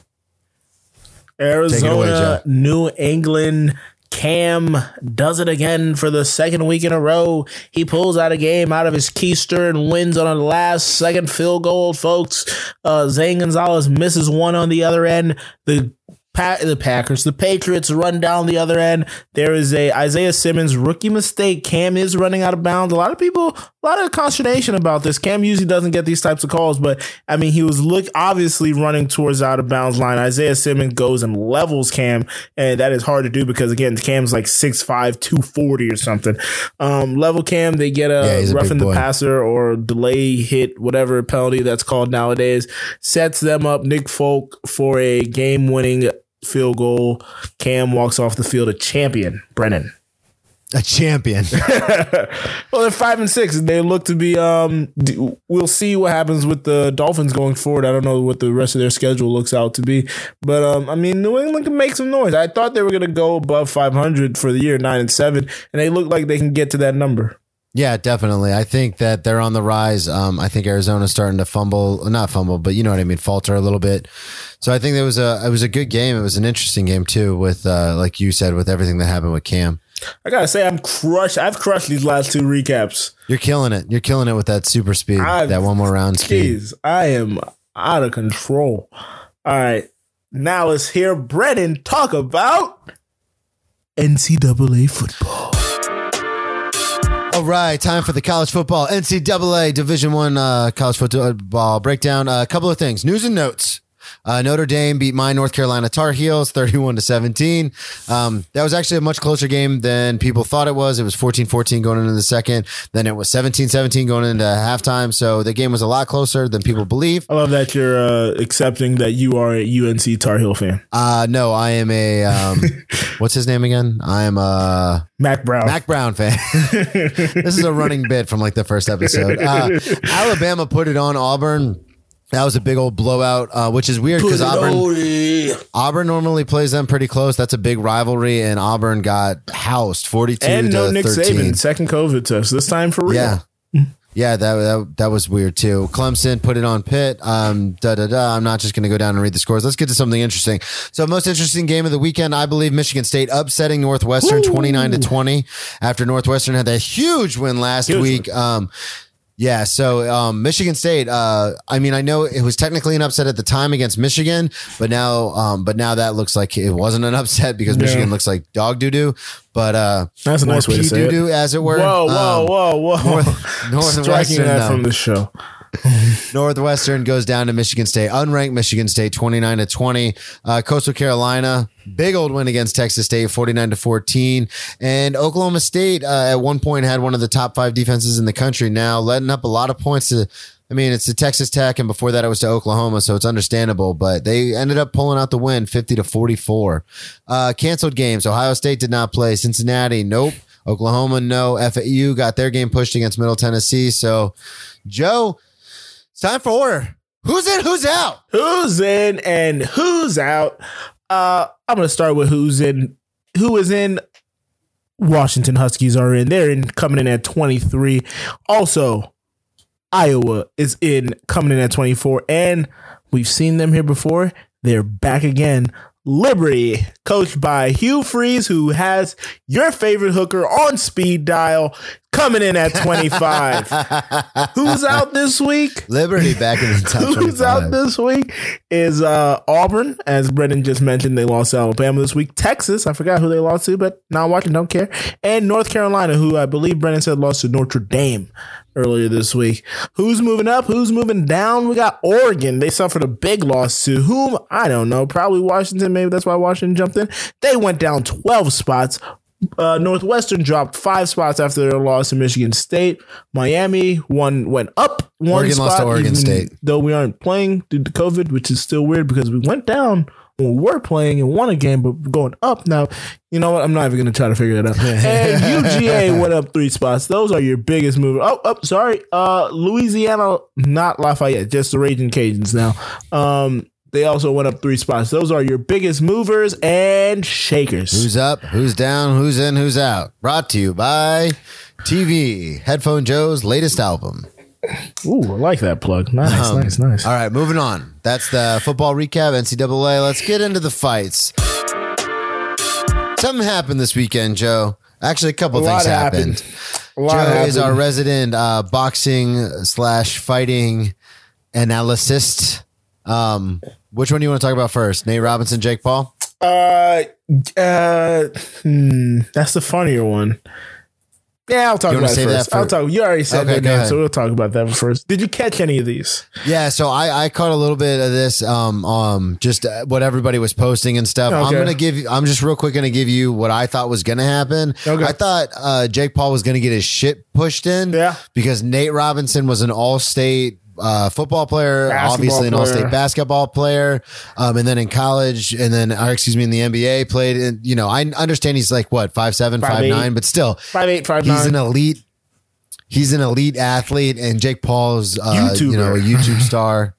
Arizona, Joe. New England. Cam does it again for the second week in a row. He pulls out a game out of his keister and wins on a last second field goal, folks. Uh, Zane Gonzalez misses one on the other end. The Pa- the Packers, the Patriots run down the other end. There is a Isaiah Simmons rookie mistake. Cam is running out of bounds. A lot of people, a lot of consternation about this. Cam usually doesn't get these types of calls, but I mean, he was look obviously running towards out of bounds line. Isaiah Simmons goes and levels Cam, and that is hard to do because again, Cam's like 6'5", 240 or something. Um, level Cam, they get Yeah, a a big roughing the boy. passer or delay hit, whatever penalty that's called nowadays, sets them up. Nick Folk for a game winning field goal. Cam walks off the field a champion. Brennan. A champion. Well, they're five and six. They look to be. Um, we'll see what happens with the Dolphins going forward. I don't know what the rest of their schedule looks out to be, but um, I mean, New England can make some noise. I thought they were going to go above five hundred for the year, nine and seven, and they look like they can get to that number. Yeah, definitely. I think that they're on the rise. Um, I think Arizona's starting to fumble, not fumble, but you know what I mean, falter a little bit. So I think it was a it was a good game. It was an interesting game too, with uh, like you said, with everything that happened with Cam. I gotta say, I'm crushed. I've crushed these last two recaps. You're killing it. You're killing it with that super speed, I've- that one more round speed. Jeez, I am out of control. All right, now let's hear Brennan talk about NCAA football. All right, time for the college football NCAA Division One uh, college football breakdown. Uh, a couple of things, news and notes. Uh, Notre Dame beat my North Carolina Tar Heels 31 to 17. Um, that was actually a much closer game than people thought it was. It was 14 14 going into the second. Then it was 17 17 going into halftime. So the game was a lot closer than people believe. I love that you're uh, accepting that you are a UNC Tar Heel fan. Uh, no, I am a, um, what's his name again? I am a Mack Brown. Mack Brown fan. this is a running bit from like the first episode. Uh, Alabama put it on Auburn. That was a big old blowout, uh, which is weird because Auburn Auburn normally plays them pretty close. That's a big rivalry, and Auburn got housed forty two and to no Nick thirteen. Saban, second COVID test. This time for real. Yeah. Yeah, that, that that was weird too. Clemson put it on Pitt. Um, da da da. I'm not just going to go down and read the scores. Let's get to something interesting. So, most interesting game of the weekend, I believe, Michigan State upsetting Northwestern 29 to 20 after Northwestern had that huge win last Huge week. Um, yeah, so um, Michigan State. Uh, I mean, I know it was technically an upset at the time against Michigan, but now, um, but now that looks like it wasn't an upset because Michigan looks like dog doo doo. But uh, That's a nice way to say it. as it were. Whoa, whoa, Um, whoa, whoa! North- Northwestern, Striking that from the show. Northwestern goes down to Michigan State, unranked Michigan State, 29 to 20. Uh, Coastal Carolina, big old win against Texas State, 49 to 14. And Oklahoma State, uh, at one point had one of the top five defenses in the country now, letting up a lot of points to, I mean, it's to Texas Tech, and before that it was to Oklahoma, so it's understandable, but they ended up pulling out the win 50 to 44. Uh, canceled games. Ohio State did not play. Cincinnati, nope. Oklahoma, no. FAU got their game pushed against Middle Tennessee. So, Joe, it's time for order. Who's in? Who's out? Who's in and who's out? Uh, I'm gonna start with who's in. Who is in? Washington Huskies are in. They're in coming in at 23. Also, Iowa is in coming in at 24. And we've seen them here before. They're back again. Liberty, coached by Hugh Freeze, who has your favorite hooker on speed dial, coming in at 25. Who's out this week? Liberty back in the top Who's 25. out this week is uh, Auburn, as Brennan just mentioned. They lost to Alabama this week. Texas, I forgot who they lost to, but not watching, don't care. And North Carolina, who I believe Brennan said lost to Notre Dame earlier this week. Who's moving up? Who's moving down? We got Oregon. They suffered a big loss to whom? I don't know. Probably Washington. Maybe that's why Washington jumped in. They went down 12 spots. Uh, Northwestern dropped five spots after their loss to Michigan State. Miami one went up one Oregon spot. lost to Oregon State. though we aren't playing due to COVID, which is still weird because we went down when we were playing and won a game, but going up now. You know what? I'm not even going to try to figure that out. and UGA went up three spots. Those are your biggest movers. Oh, oh, sorry. Uh, Louisiana, not Lafayette, just the Raging Cajuns now. Um, they also went up three spots. Those are your biggest movers and shakers. Who's up? Who's down? Who's in? Who's out? Brought to you by TV, Headphone Joe's latest album. Ooh, I like that plug. Nice, Um, nice, nice. All right, moving on. That's the football recap, NCAA. Let's get into the fights. Something happened this weekend, Joe. Actually, a couple A lot things happened. A lot Joe is our resident uh, boxing slash fighting analyst. Um, which one do you want to talk about first? Nate Robinson, Jake Paul? Uh, uh, hmm, that's the funnier one. Yeah, I'll talk about it first. that for- I'll talk. You already said Okay, that name, so we'll talk about that first. Did you catch any of these? Yeah, so I, I caught a little bit of this, um, um, just uh, what everybody was posting and stuff. I'm gonna give you, I'm just real quick gonna give you what I thought was gonna happen. Okay. I thought uh, Jake Paul was gonna get his shit pushed in, Yeah. because Nate Robinson was an All-State uh, football player, Basketball obviously an. All-State basketball player, um, and then in college, and then, or excuse me, in the NBA, played. In, you know, I understand he's like what five seven, Five five eight. nine, but still, Five eight, five he's nine. an elite. He's an elite athlete, and Jake Paul's, uh, you know, a YouTube star.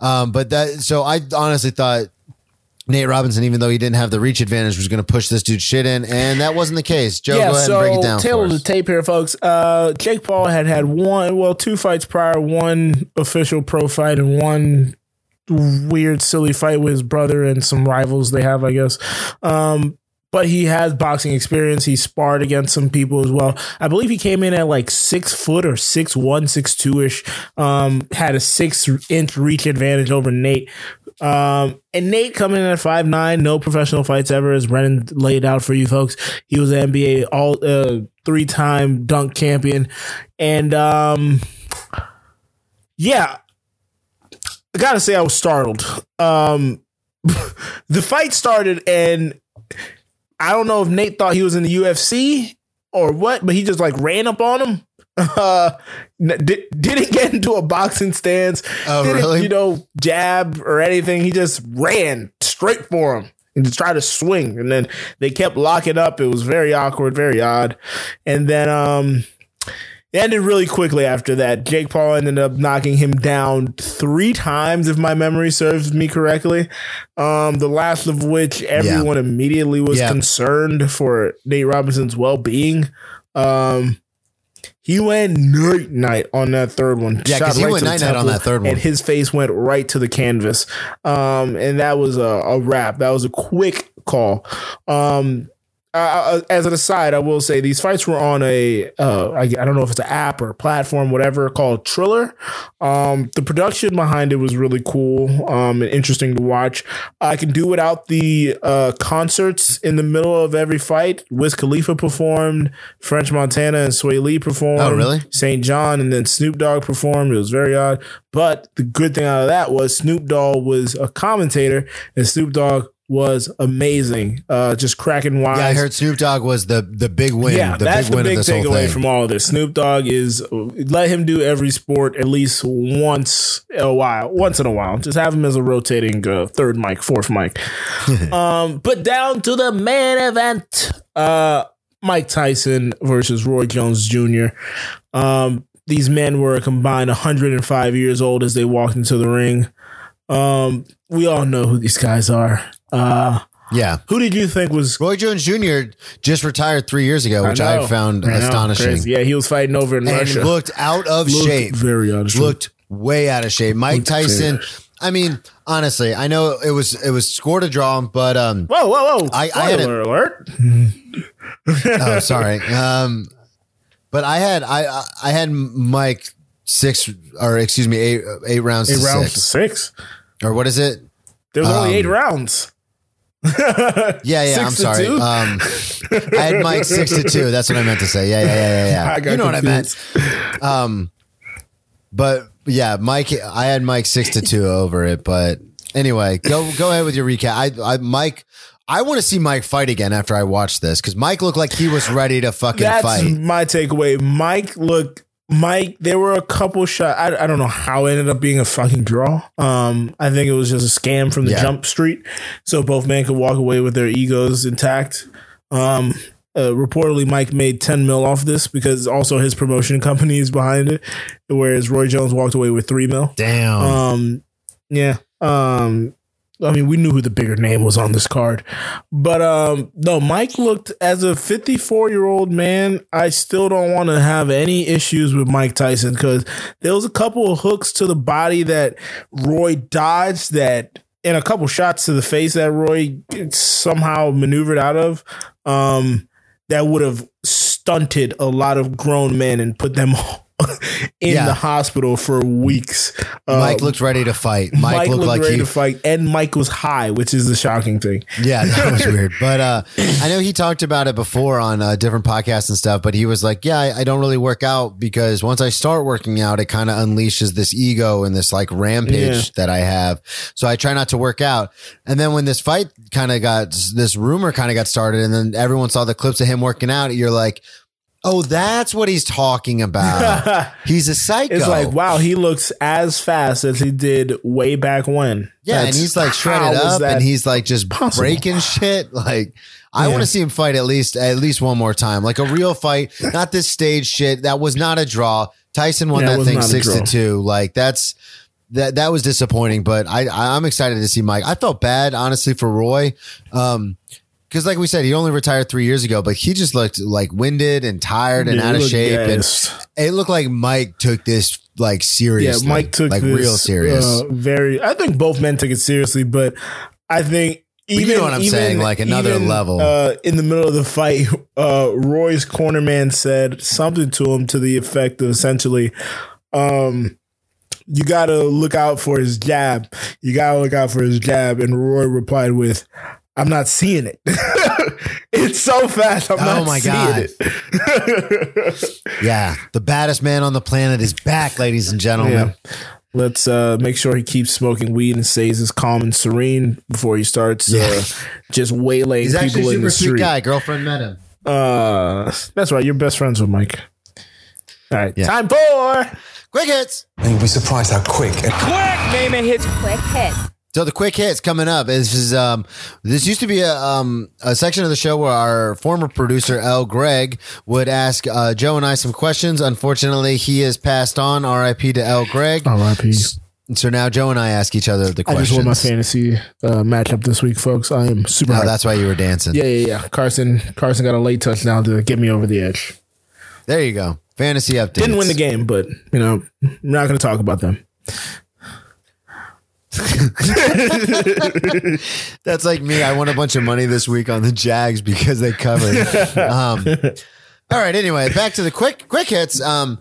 Um, but that so I honestly thought Nate Robinson, even though he didn't have the reach advantage, was going to push this dude's shit in, and that wasn't the case. Joe, go ahead and break it down. tail of the tape here, folks. Uh, Jake Paul had had one, well, two fights prior, one official pro fight and one weird, silly fight with his brother and some rivals they have, I guess. Um, but he has boxing experience. He sparred against some people as well. I believe he came in at like six foot or six one, six two ish. Um, had a six inch reach advantage over Nate. Um, and Nate coming in at five nine, no professional fights ever, as Brennan laid out for you folks. He was an NBA all uh, three time dunk champion, and um, yeah, I gotta say I was startled. Um, the fight started and I don't know if Nate thought he was in the UFC or what, but he just like ran up on him. Uh, n- di- didn't get into a boxing stance. Oh, didn't, really? You know, jab or anything. He just ran straight for him and just tried to swing. And then they kept locking up. It was very awkward, very odd. And then, um, it ended really quickly after that. Jake Paul ended up knocking him down three times, if my memory serves me correctly. Um, the last of which everyone immediately was Yeah. concerned for Nate Robinson's well being. Um, he went night night on that third one. Yeah, 'cause Shot he went night-night on that third one. and his face went right to the canvas. Um, and that was a, a wrap. That was a quick call. Um, uh, as an aside, I will say these fights were on a uh, don't know if it's an app or platform, whatever, called Triller. Um, the production behind it was really cool um, and interesting to watch. I can do without the uh, concerts in the middle of every fight. Wiz Khalifa performed, French Montana and Swae Lee performed. Oh, really? St. John and then Snoop Dogg performed. It was very odd. But the good thing out of that was Snoop Dogg was a commentator and Snoop Dogg was amazing. Uh, just cracking wise. Yeah, I heard Snoop Dogg was the the big win. Yeah, the that's big the big of this whole takeaway from all of this. Snoop Dogg is let him do every sport at least once a while, once in a while. Just have him as a rotating uh, third mic, fourth mic. um, but down to the main event, uh, Mike Tyson versus Roy Jones Jr. Um, these men were a combined 105 years old as they walked into the ring. Um, we all know who these guys are. Uh, yeah. who did you think was Roy Jones Jr. just retired three years ago, which I I, found I know, astonishing. crazy. Yeah, he was fighting over in And Russia. looked out of Looked shape. Very out of shape. Looked way out of shape. Mike Looked Tyson. I mean, honestly, I know it was it was scored a draw, but um, Whoa, whoa, whoa! I- I had Spoiler alert. oh sorry, um, but I had I I- had Mike six or excuse me eight eight rounds Eight to rounds to six six. or what is it? There was only Um, eight rounds. Yeah, yeah. Six I'm sorry. Um, I had Mike six to two. That's what I meant to say. Yeah, yeah, yeah, yeah. yeah. You know what I meant. Um, but yeah, Mike. I had Mike six to two over it. But anyway, go go ahead with your recap. I, I Mike. I want to see Mike fight again after I watch this because Mike looked like he was ready to fucking That's fight. my takeaway. Mike looked. Mike, there were a couple shots. I, I don't know how it ended up being a fucking draw. Um, I think it was just a scam from the Yeah. jump street, so both men could walk away with their egos intact. Um, uh, reportedly, Mike made ten mil off this because also his promotion company is behind it, whereas Roy Jones walked away with three mil. Damn. Um, yeah. Um, I mean, we knew who the bigger name was on this card, but um, no, Mike looked as a 54 year old man. I still don't want to have any issues with Mike Tyson because there was a couple of hooks to the body that Roy dodged that. And a couple shots to the face that Roy somehow maneuvered out of, um, that would have stunted a lot of grown men and put them in Yeah. the hospital for weeks. Mike Um, looked ready to fight. Mike, Mike, looked, looked like ready he. to fight, and Mike was high, which is the shocking thing. Yeah, that was weird. But uh, I know he talked about it before on uh, different podcasts and stuff. But he was like, "Yeah, I, I don't really work out because once I start working out, it kind of unleashes this ego and this like rampage Yeah. that I have. So I try not to work out. And then when this fight kind of got this rumor kind of got started, and then everyone saw the clips of him working out, you're like." Oh, that's what he's talking about. he's a psycho. It's like, wow, he looks as fast as he did way back when. Yeah, and he's like shredded up, and he's like just possible? breaking shit. Like, I Yeah. want to see him fight at least at least one more time, like a real fight, not this stage shit. That was not a draw. Tyson won Yeah, that thing 6 to 2. Like that's that that was disappointing. But I, I I'm excited to see Mike. I felt bad honestly for Roy. Um, because like we said, he only retired three years ago, but he just looked like winded and tired and Yeah, out of shape. gassed. And it looked like Mike took this like Yeah, seriously. Mike took like this, real serious. uh, very. I think both men took it seriously, but I think you even know what I'm even- saying, like another even, level. Uh, in the middle of the fight, uh, Roy's corner man said something to him to the effect of essentially, um, "You got to look out for his jab. You got to look out for his jab." And Roy replied with. I'm not seeing it. it's so fast. I'm Oh not my seeing God. it. yeah, the baddest man on the planet is back, ladies and gentlemen. Yeah. Let's uh, make sure he keeps smoking weed and stays as calm and serene before he starts uh, just waylaying He's actually people a in super the sweet street. guy. Girlfriend met him. Uh, that's right. You're best friends with Mike. All right, Yeah. time for Quick hits. And you'll be surprised how quick and quick Maman hits Quick hit. So the quick hits coming up is, is um this used to be a um a section of the show where our former producer L Greg would ask uh, Joe and I some questions. Unfortunately, he has passed on. R.I.P. to L Greg. R.I.P. So now Joe and I ask each other the questions. I just won my fantasy uh, matchup this week, folks. I am super. Oh, hyped. that's why you were dancing. yeah, yeah, yeah. Carson, Carson got a late touchdown to get me over the edge. There you go. Fantasy updates. Didn't win the game, but you know, I'm not going to talk about them. That's like me. I won a bunch of money this week on the Jags because they covered. um, all right. Anyway, back to the quick quick hits. Um,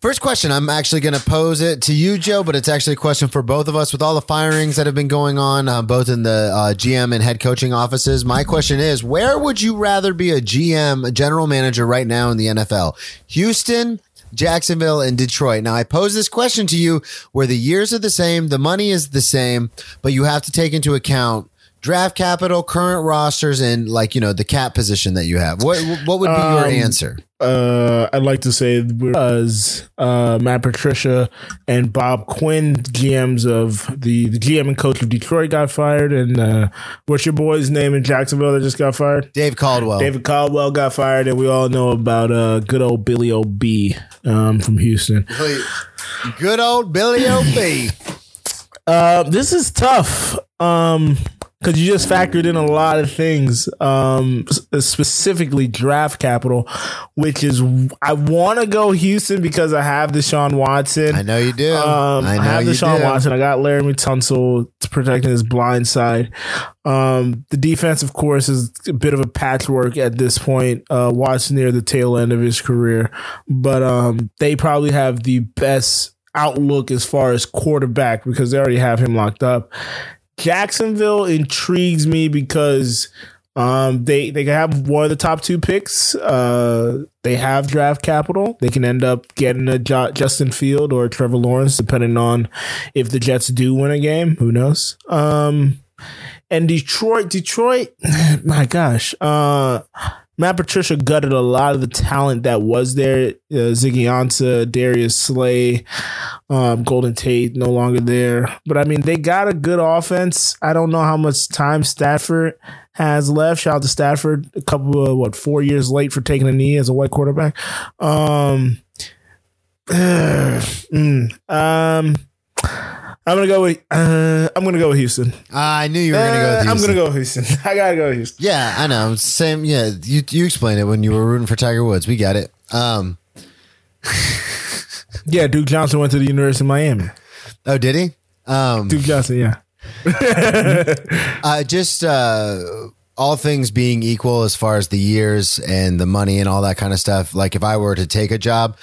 first question. I'm actually going to pose it to you, Joe, but it's actually a question for both of us. With all the firings that have been going on, uh, both in the uh, GM and head coaching offices, my question is: Where would you rather be a GM, a general manager, right now in the NFL? Houston. Jacksonville and Detroit. Now, I pose this question to you where the years are the same, the money is the same, but you have to take into account draft capital, current rosters, and like, you know, the cap position that you have. What what would be your Um, answer? uh, I'd like to say because uh, Matt Patricia and Bob Quinn, GMs of the, the GM and coach of Detroit, got fired, and uh, what's your boy's name in Jacksonville that just got fired? Dave Caldwell. David Caldwell got fired, and we all know about uh, good old Billy O.B. Um, from Houston. Good old Billy O.B. Uh, this is tough. Um, because you just factored in a lot of things, um, specifically draft capital, which is I want to go Houston because I have Deshaun Watson. I know you do. Um, I, I have Deshaun do. Watson. I got Laremy Tunsil protecting his blind side. Um, the defense, of course, is a bit of a patchwork at this point. Uh, Watson near the tail end of his career, but um, they probably have the best outlook as far as quarterback because they already have him locked up. Jacksonville intrigues me because um, they they can have one of the top two picks. Uh, they have draft capital. They can end up getting a Jo- Justin Field or Trevor Lawrence, depending on if the Jets do win a game. Who knows? Um, and Detroit, Detroit, my gosh, uh, Matt Patricia gutted a lot of the talent that was there. Uh, Ziggy Ansah, Darius Slay, um, Golden Tate, no longer there. But I mean, they got a good offense. I don't know how much time Stafford has left. Shout out to Stafford, a couple of what four years late for taking a knee as a white quarterback. Um, mm, um, I'm gonna go with uh, I'm gonna go with Houston. I knew you were to go with Uh, I'm gonna go with Houston. I gotta go with Houston. Yeah, I know. Same. Yeah, you you explained it when you were rooting for Tiger Woods. We got it. Um. Yeah, Duke Johnson went to the University of Miami. Oh, did he? Um. Duke Johnson, yeah. Uh, just uh, all things being equal as far as the years and the money and all that kind of stuff. Like if I were to take a job,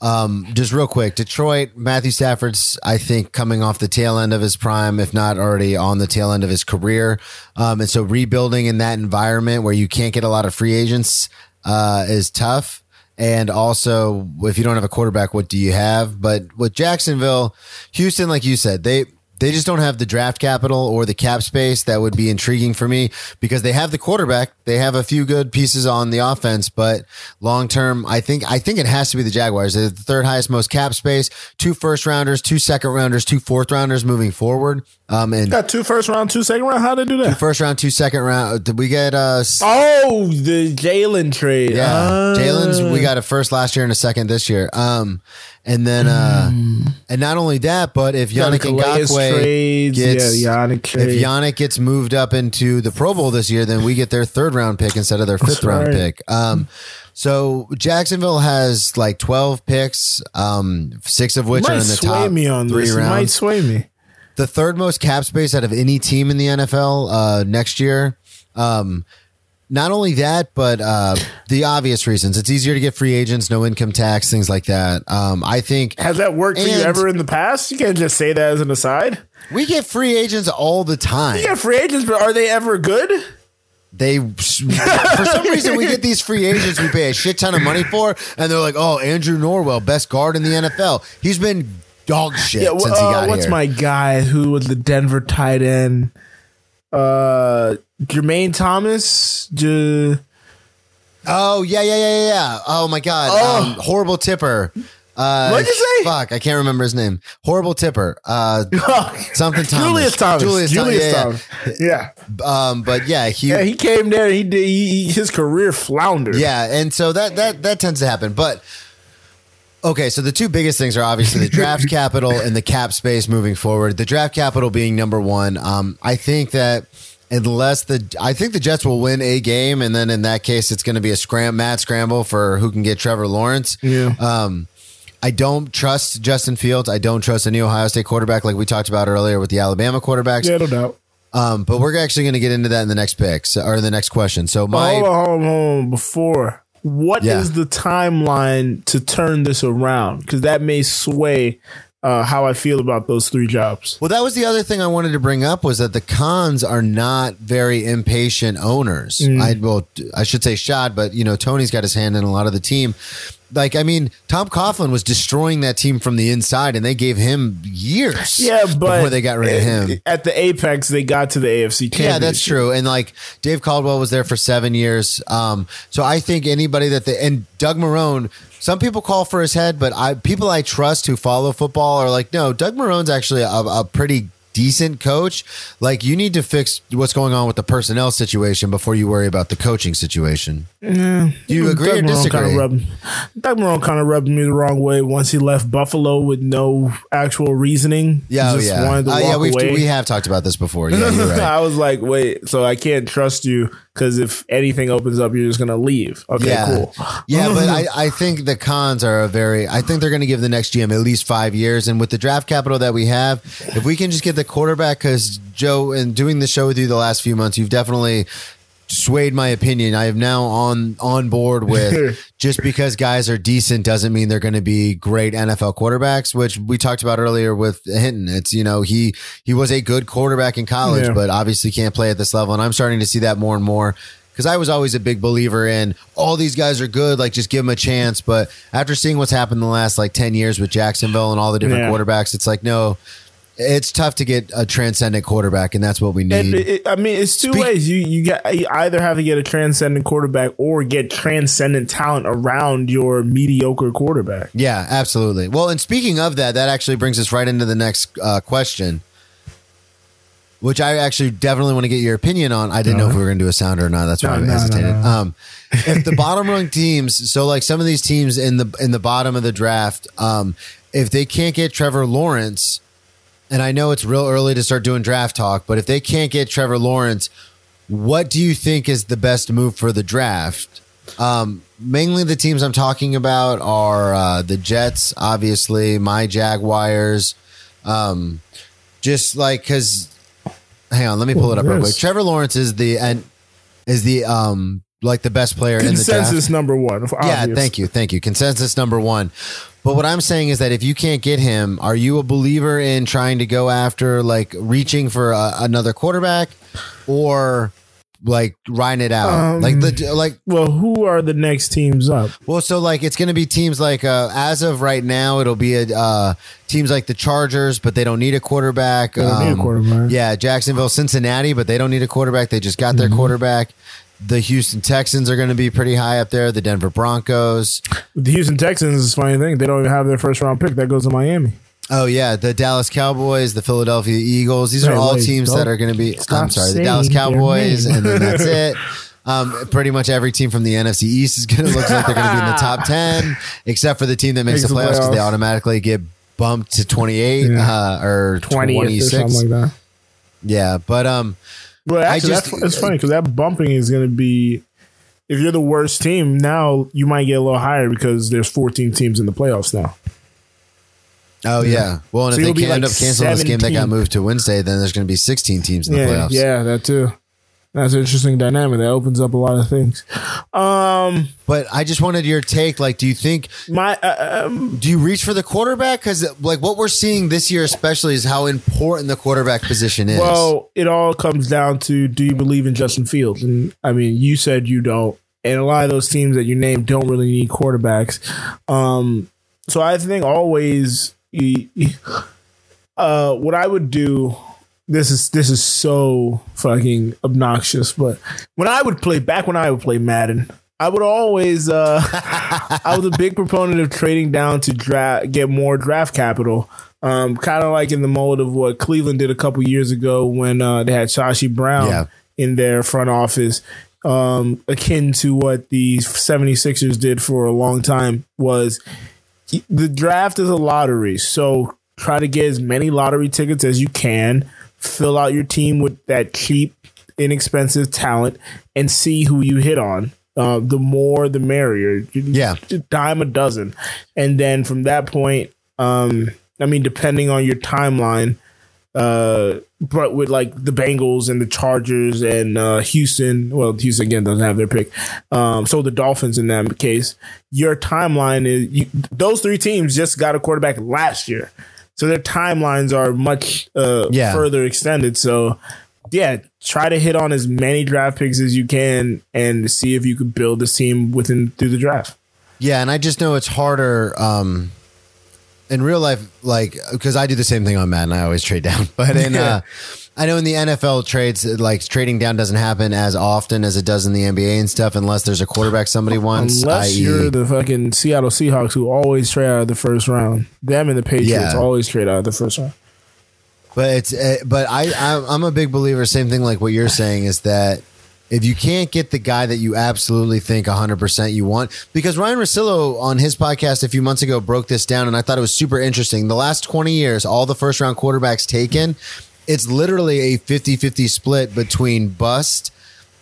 um, just real quick, Detroit, Matthew Stafford's, I think, coming off the tail end of his prime, if not already on the tail end of his career. Um, and so rebuilding in that environment where you can't get a lot of free agents uh, is tough. And also, if you don't have a quarterback, what do you have? But with Jacksonville, Houston, like you said, they they just don't have the draft capital or the cap space that would be intriguing for me because they have the quarterback. They have a few good pieces on the offense, but long term, I think I think it has to be the Jaguars. They're the third highest most cap space, two first rounders, two second rounders, two fourth rounders moving forward. Um, and Got two first round, two second round. How did they do that? first round, two second round. Did we get uh Oh, the Jalen trade. Yeah, Ah. Jalen's. We got a first last year and a second this year. Um, and then uh, and not only that, but if Yannick Ngakoue trades. gets yeah, Yannick if. Yannick gets moved up into the Pro Bowl this year, then we get their third round pick instead of their fifth round right. pick. Um, so Jacksonville has like twelve picks, um, six of which might are in the sway top me on three this. You might sway me. The third most cap space out of any team in the NFL uh, next year. Um, not only that, but uh, the obvious reasons. It's easier to get free agents, no income tax, things like that. Um, I think Has that worked for you ever in the past? You can't just say that as an aside. we get free agents all the time. You got free agents, but are they ever good? They, for some reason, we get these free agents we pay a shit ton of money for, and they're like, "Oh, Andrew Norwell, best guard in the NFL. He's been dog shit Yeah, since he uh, got what's here." my guy who was the Denver tight end? Uh, Jermaine Thomas. J- Oh yeah, yeah, yeah, yeah, yeah. Oh my god, Oh. um, horrible tipper. Uh, What'd you say? Fuck, I can't remember his name. Horrible tipper. Uh, something Thomas. Julius Thomas. Julius, Julius, Thomas. Thomas. Yeah. Yeah. Um, but yeah, he. yeah, he came there. He did. He- his career floundered. yeah, and so that that that tends to happen. But okay, so the two biggest things are obviously the draft capital and the cap space moving forward. The draft capital being number one. Um, I think that unless the I think the Jets will win a game, and then in that case, it's going to be a scram mad scramble for who can get Trevor Lawrence. Yeah. Um, I don't trust Justin Fields. I don't trust any Ohio State quarterback, like we talked about earlier with the Alabama quarterbacks. Yeah, no doubt. Um, but we're actually going to get into that in the next pick so, or the next question. So my hold on, hold on, hold on. Before, what is Yeah. the timeline to turn this around? Because that may sway uh, how I feel about those three jobs. Well, that was the other thing I wanted to bring up was that the Khans are not very impatient owners. I well, I should say Shad, but you know Tony's got his hand in a lot of the team. Like, I mean, Tom Coughlin was destroying that team from the inside, and they gave him years. Yeah, but before they got rid of him. at the apex, they got to the AFC championship. Yeah, that's true. And like Dave Caldwell was there for seven years. Um, so I think anybody that the and Doug Marrone, some people call for his head, but I people I trust who follow football are like, no, Doug Marrone's actually a, a pretty decent coach. Like you need to fix what's going on with the personnel situation before you worry about the coaching situation. Do you agree or Doug Marrone disagree? Kind of rubbed, Doug Marrone kind of rubbed me the wrong way once he left Buffalo with no actual reasoning. yeah, oh, just yeah. wanted to Uh, yeah, we've, away. we have talked about this before. Yeah, you're right. I was like, wait, so I can't trust you because if anything opens up, you're just gonna leave. Okay, yeah. cool. Yeah, but I, I think the Khans are a very I think they're going to give the next GM at least five years. And with the draft capital that we have, if we can just get the quarterback, because Joe, in doing the show with you the last few months, you've definitely swayed my opinion. I am now on on board with just because guys are decent doesn't mean they're going to be great NFL quarterbacks, which we talked about earlier with Hinton. It's you know he he was a good quarterback in college, Yeah. but obviously can't play at this level, and I'm starting to see that more and more. Because I was always a big believer in all these guys are good, like just give them a chance. But after seeing what's happened in the last like ten years with Jacksonville and all the different Yeah. quarterbacks, it's like no, it's tough to get a transcendent quarterback, and that's what we need. It, I mean, it's two Speak- ways. You you got you either have to get a transcendent quarterback or get transcendent talent around your mediocre quarterback. Yeah, absolutely. Well, and speaking of that, that actually brings us right into the next uh, question, which I actually definitely want to get your opinion on. I didn't know if we were going to do a sounder or not. That's why No, I no, no, hesitated. no. Um, if the bottom rung teams, so like some of these teams in the in the bottom of the draft, um, if they can't get Trevor Lawrence, and I know it's real early to start doing draft talk, but if they can't get Trevor Lawrence, what do you think is the best move for the draft? Um, mainly the teams I'm talking about are uh, the Jets, obviously, my Jaguars. Um, just like because, hang on, let me pull it up real quick. Trevor Lawrence is the and is the um like the best player in the draft. Consensus number one. Yeah, thank you, thank you. Consensus number one. But what I'm saying is that if you can't get him, are you a believer in trying to go after like reaching for a, another quarterback, or like riding it out? Um, like the like Well, who are the next teams up? well, so like it's going to be teams like uh, as of right now, it'll be a, uh, teams like the Chargers, but they don't need a quarterback. Um, They don't need a quarterback. Yeah, Jacksonville, Cincinnati, but they don't need a quarterback. They just got their Mm-hmm. quarterback. The Houston Texans are going to be pretty high up there. The Denver Broncos. The Houston Texans is a funny thing. They don't even have their first round pick. That goes to Miami. Oh yeah, the Dallas Cowboys, the Philadelphia Eagles. These are all teams that are going to be. I'm sorry, the Dallas Cowboys, and then that's it. Um, pretty much every team from the NFC East is going to look like they're going to be in the top ten, except for the team that makes Makes the playoffs because they automatically get bumped to 28 uh, or 20th or 26. something like that. Yeah, but um, But actually, just- that's it's funny because that bumping is going to be. If you're the worst team now, you might get a little higher because there's 14 teams in the playoffs now. oh yeah. Well, and So if they can end like up canceling this game that got moved to Wednesday, then there's going to be 16 teams in the yeah, playoffs. yeah, that too. That's an interesting dynamic. That opens up a lot of things. Um, But I just wanted your take. Like, do you think my uh, um, do you reach for the quarterback? Because like what we're seeing this year, especially, is how important the quarterback position is. well, it all comes down to do you believe in Justin Fields? And I mean, you said you don't, and a lot of those teams that you named don't really need quarterbacks. Um, so I think always, uh, what I would do. This is this is so fucking obnoxious, but when I would play back when I would play Madden, I would always uh I was a big proponent of trading down to draft get more draft capital. Um kind of like in the mold of what Cleveland did a couple years ago when uh they had Sashi Brown Yeah. in their front office. Um akin to what the 76ers did for a long time was the draft is a lottery. So try to get as many lottery tickets as you can. Fill out your team with that cheap, inexpensive talent and see who you hit on. Uh, the more, the merrier. Yeah. Dime a dozen. And then from that point, um, I mean, depending on your timeline, uh, but with like the Bengals and the Chargers and uh, Houston, well, Houston again doesn't have their pick. Um, so the Dolphins in that case, your timeline is you, those three teams just got a quarterback last year, so their timelines are much uh, Yeah. further extended. So yeah, try to hit on as many draft picks as you can and see if you could build this team within through the draft. Yeah, and I just know it's harder um, in real life, like because I do the same thing on Madden. I always trade down, but in uh, I know in the NFL trades, like trading down doesn't happen as often as it does in the NBA and stuff, unless there's a quarterback somebody wants. Unless i.e. you're the fucking Seattle Seahawks who always trade out of the first round. Them and the Patriots Yeah. always trade out of the first round. But it's uh, but I I'm a big believer. Same thing like what you're saying is that if you can't get the guy that you absolutely think 100 percent you want, because Ryan Russillo on his podcast a few months ago broke this down, and I thought it was super interesting. The last 20 years, all the first round quarterbacks taken, it's literally a 50-50 split between bust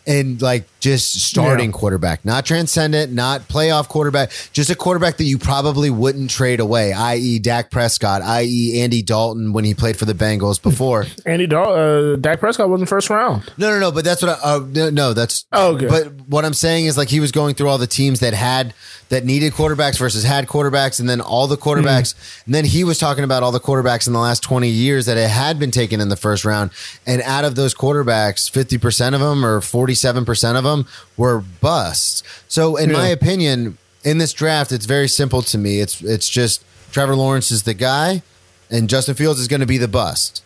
and like just starting Yeah. quarterback, not transcendent, not playoff quarterback, just a quarterback that you probably wouldn't trade away, i.e. Dak Prescott, i.e. Andy Dalton when he played for the Bengals before. Andy Dal- uh, Dak Prescott wasn't first round. No, no, no. But that's what. I, uh, no, no, that's. Oh, okay. But what I'm saying is like he was going through all the teams that had that needed quarterbacks versus had quarterbacks, and then all the quarterbacks. And then he was talking about all the quarterbacks in the last 20 years that it had been taken in the first round, and out of those quarterbacks, 50 percent of them or 47 percent of them were busts. So, in my opinion, in this draft, it's very simple to me. It's it's just Trevor Lawrence is the guy, and Justin Fields is going to be the bust.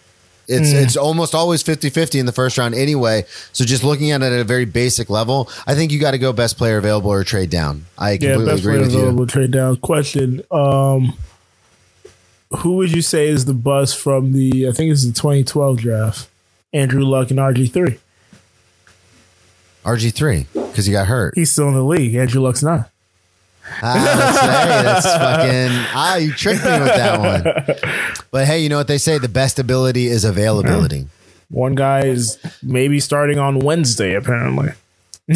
It's it's almost always 50-50 in the first round anyway. So just looking at it at a very basic level, I think you got to go best player available or trade down. I Yeah, completely best agree player with you. trade down. Question: um, Who would you say is the bust from the? I think it's the 2012 draft. Andrew Luck and RG three. RG3 because he got hurt. He's still in the league. Andrew Luck's not. Ah, that's, hey, that's fucking ah, you tricked me with that one. But hey, you know what they say? The best ability is availability. One guy is maybe starting on Wednesday. Apparently,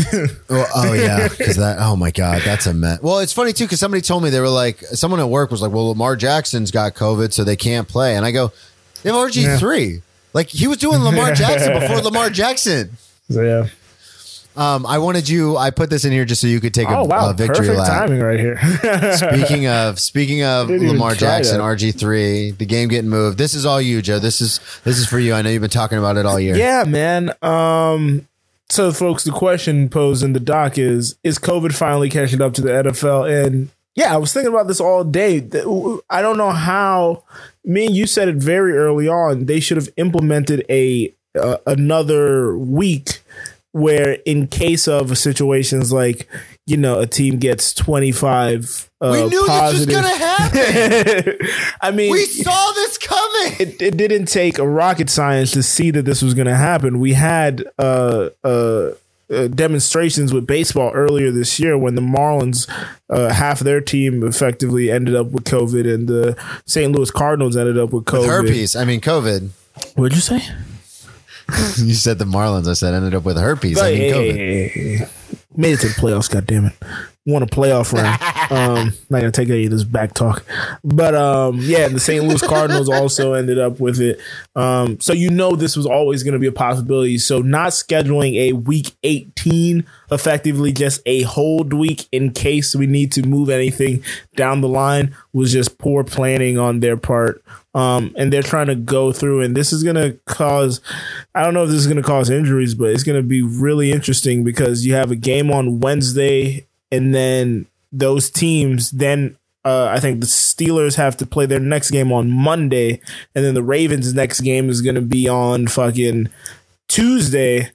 Oh, oh yeah, because that. Oh my god, that's a mess. Well, it's funny too because somebody told me they were like, someone at work was like, "Well, Lamar Jackson's got COVID, so they can't play." And I go, "They have RG three. Like he was doing Lamar Jackson before Lamar Jackson." so yeah. Um, I wanted you. I put this in here just so you could take a, Oh wow, a victory perfect lap. timing right here. Speaking of speaking of Didn't Lamar Jackson. RG three, the game getting moved. This is all you, Joe. This is this is for you. I know you've been talking about it all year. Yeah, man. Um, so, folks, the question posed in the doc is: Is COVID finally catching up to the NFL? And yeah, I was thinking about this all day. I don't know how. Me and you said it very early on. They should have implemented a uh, another week where, in case of situations like you know a team gets 25 uh, we knew positive. this was gonna happen. I mean, we saw this coming. it, it didn't take a rocket science to see that this was going to happen. We had uh, uh, uh, demonstrations with baseball earlier this year when the Marlins, uh, half of their team effectively ended up with COVID, and the St. Louis Cardinals ended up with COVID. herpes. I mean, COVID. What'd you say? You said the Marlins. I said ended up with herpes. I mean, Hey, COVID. hey, hey. Made it to the playoffs. God damn it! Won a playoff round. um, not gonna take any of this back talk, but um, yeah, the St. Louis Cardinals also ended up with it. Um, so you know this was always gonna be a possibility. So not scheduling a week eighteen, effectively just a hold week in case we need to move anything down the line, was just poor planning on their part. Um, and they're trying to go through, and this is going to cause, I don't know if this is going to cause injuries, but it's going to be really interesting because you have a game on Wednesday, and then those teams, then uh, I think the Steelers have to play their next game on Monday, and then the Ravens' next game is going to be on fucking Tuesday.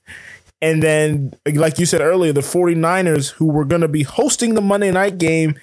And then, like you said earlier, the 49ers, who were going to be hosting the Monday night game,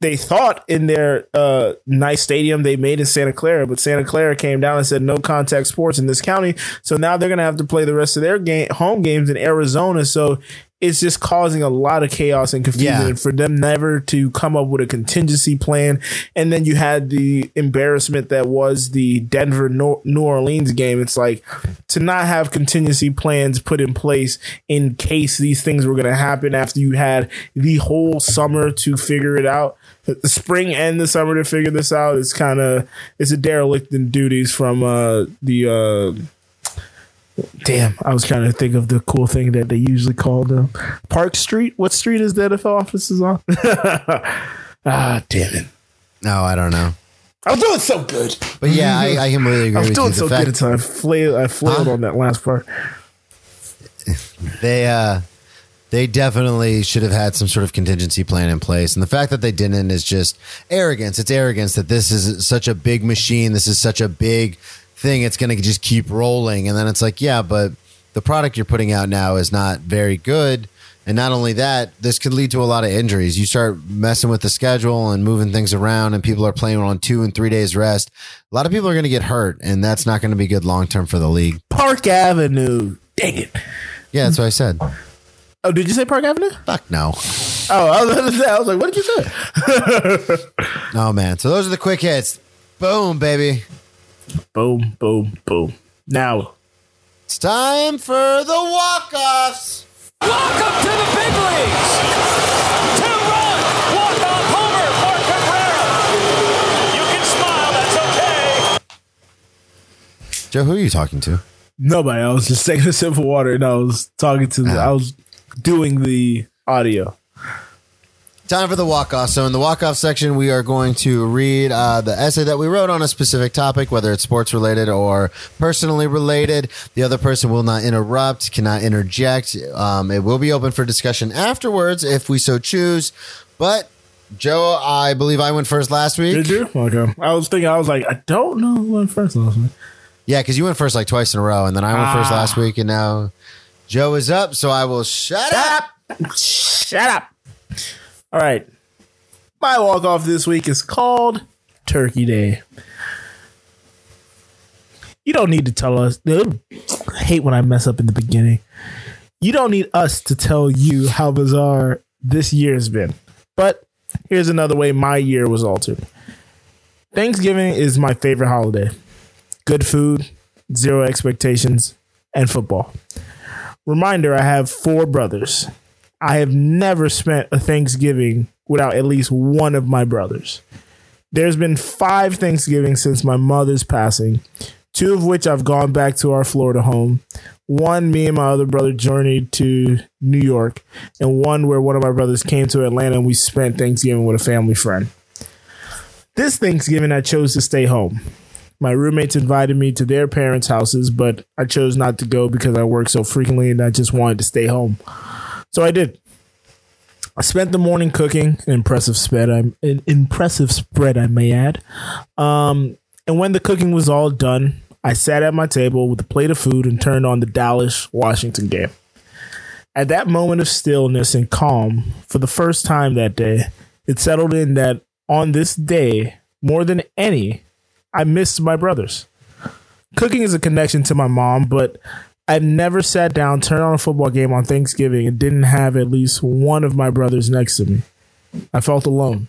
they thought in their uh, nice stadium they made in Santa Clara, but Santa Clara came down and said no contact sports in this county. So now they're going to have to play the rest of their game home games in Arizona. So it's just causing a lot of chaos and confusion Yeah. and for them never to come up with a contingency plan. And then you had the embarrassment that was the Denver New Orleans game. It's like to not have contingency plans put in place in case these things were going to happen after you had the whole summer to figure it out. The spring and the summer to figure this out is kind of it's a derelict in duties from uh, the uh, Damn, I was trying to think of the cool thing that they usually call them. Park Street. What street is the NFL offices on? ah, damn it! No, I don't know. I was doing so good. But yeah, I, I completely agree I was with you. doing The so fact- good until I flailed. I flailed Huh? on that last part. they uh they definitely should have had some sort of contingency plan in place and the fact that they didn't is just arrogance it's arrogance that this is such a big machine this is such a big thing it's going to just keep rolling and then it's like yeah but the product you're putting out now is not very good and not only that this could lead to a lot of injuries you start messing with the schedule and moving things around and people are playing on two and three days rest a lot of people are going to get hurt and that's not going to be good long term for the league Park Avenue. Dang it! yeah that's what i said Oh, did you say Park Avenue? fuck no Oh, I was, gonna say- I was like, what did you say? Oh man, so those are the quick hits. Boom, baby. Boom, boom, boom. Now, It's time for the walk-offs. Welcome to the big leagues. Two-run walk-off homer for Cabrera. You can smile. That's okay. Joe, who are you talking to? nobody. I was just taking a sip of water and I was talking to. The, I was doing the audio. Time for the walk-off. So in the walk-off section, we are going to read uh, the essay that we wrote on a specific topic, whether it's sports related or personally related. The other person will not interrupt, cannot interject. Um, it will be open for discussion afterwards if we so choose. But Joe, I believe I went first last week. Did you? Okay. I was thinking. I was like, I don't know who went first last week. Yeah, because you went first like twice in a row, and then I went first Ah. last week, and now Joe is up. So I will shut up. Shut up. All right. My walk off this week is called Turkey Day. You don't need to tell us. I hate when I mess up in the beginning. You don't need us to tell you how bizarre this year has been. But here's another way my year was altered. Thanksgiving is my favorite holiday. Good food, zero expectations, and football. Reminder I have four brothers. I have never spent a Thanksgiving without at least one of my brothers. There's been five Thanksgivings since my mother's passing, two of which I've gone back to our Florida home. One, me and my other brother journeyed to New York, and one where one of my brothers came to Atlanta and we spent Thanksgiving with a family friend. This Thanksgiving, I chose to stay home. My roommates invited me to their parents' houses, but I chose not to go because I work so frequently and I just wanted to stay home. So I did. I spent the morning cooking, an impressive spread. I'm an impressive spread, I may add. Um, and when the cooking was all done, I sat at my table with a plate of food and turned on the Dallas Washington game. At that moment of stillness and calm, for the first time that day, it settled in that on this day, more than any, I missed my brothers. Cooking is a connection to my mom, but I never sat down, turned on a football game on Thanksgiving, and didn't have at least one of my brothers next to me. I felt alone.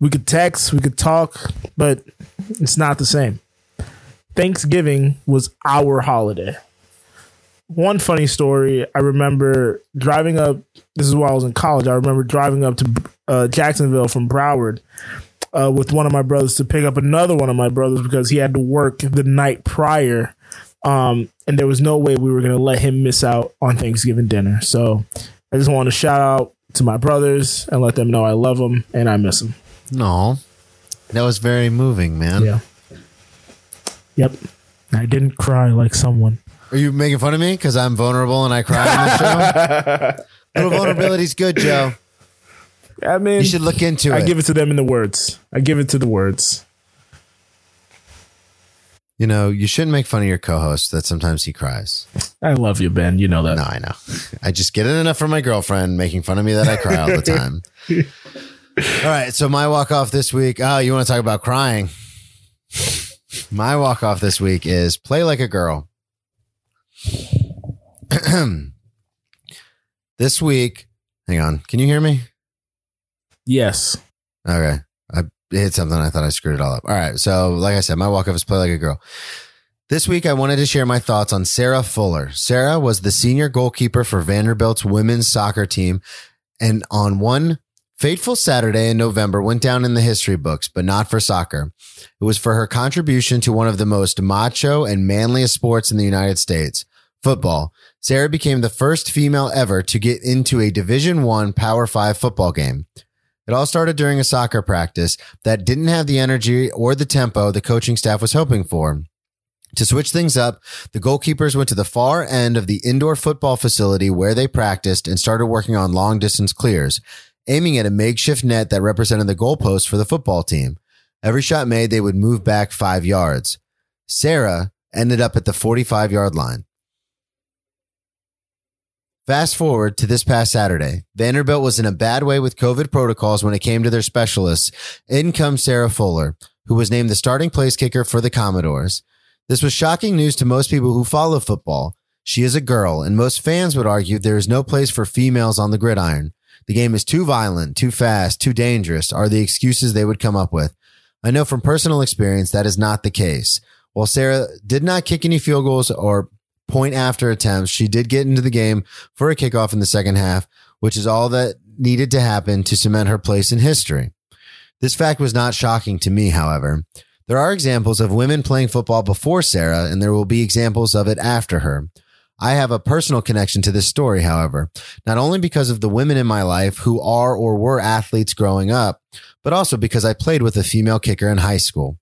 We could text, we could talk, but it's not the same. Thanksgiving was our holiday. One funny story I remember driving up, this is while I was in college. I remember driving up to uh, Jacksonville from Broward uh, with one of my brothers to pick up another one of my brothers because he had to work the night prior. Um, and there was no way we were going to let him miss out on Thanksgiving dinner. So I just want to shout out to my brothers and let them know I love them and I miss them. No, that was very moving, man. Yeah. Yep. I didn't cry like someone. Are you making fun of me because I'm vulnerable and I cry on the show? Little vulnerability's good, Joe. I mean, You should look into I it. I give it to them in the words. I give it to the words. You know, you shouldn't make fun of your co-host that sometimes he cries. I love you, Ben. You know that. No, I know. I just get it enough from my girlfriend making fun of me that I cry all the time. all right. So my walk off this week. Oh, you want to talk about crying? My walk off this week is play like a girl. this week, hang on. Can you hear me? Yes. Okay. I hit something. I thought I screwed it all up. All right. So, like I said, my walk off is play like a girl. This week, I wanted to share my thoughts on Sarah Fuller. Sarah was the senior goalkeeper for Vanderbilt's women's soccer team. And on one fateful Saturday in November, went down in the history books, but not for soccer. It was for her contribution to one of the most macho and manliest sports in the United States, football. Sarah became the first female ever to get into a Division One Power Five football game. It all started during a soccer practice that didn't have the energy or the tempo the coaching staff was hoping for. To switch things up, the goalkeepers went to the far end of the indoor football facility where they practiced and started working on long distance clears, aiming at a makeshift net that represented the goalpost for the football team. Every shot made, they would move back five yards. Sarah ended up at the 45 yard line. Fast forward to this past Saturday. Vanderbilt was in a bad way with COVID protocols when it came to their specialists. In comes Sarah Fuller, who was named the starting place kicker for the Commodores. This was shocking news to most people who follow football. She is a girl, and most fans would argue there is no place for females on the gridiron. The game is too violent, too fast, too dangerous, are the excuses they would come up with. I know from personal experience that is not the case. While Sarah did not kick any field goals or point after attempts, she did get into the game for a kickoff in the second half, which is all that needed to happen to cement her place in history. This fact was not shocking to me, however. There are examples of women playing football before Sarah, and there will be examples of it after her. I have a personal connection to this story, however, not only because of the women in my life who are or were athletes growing up, but also because I played with a female kicker in high school.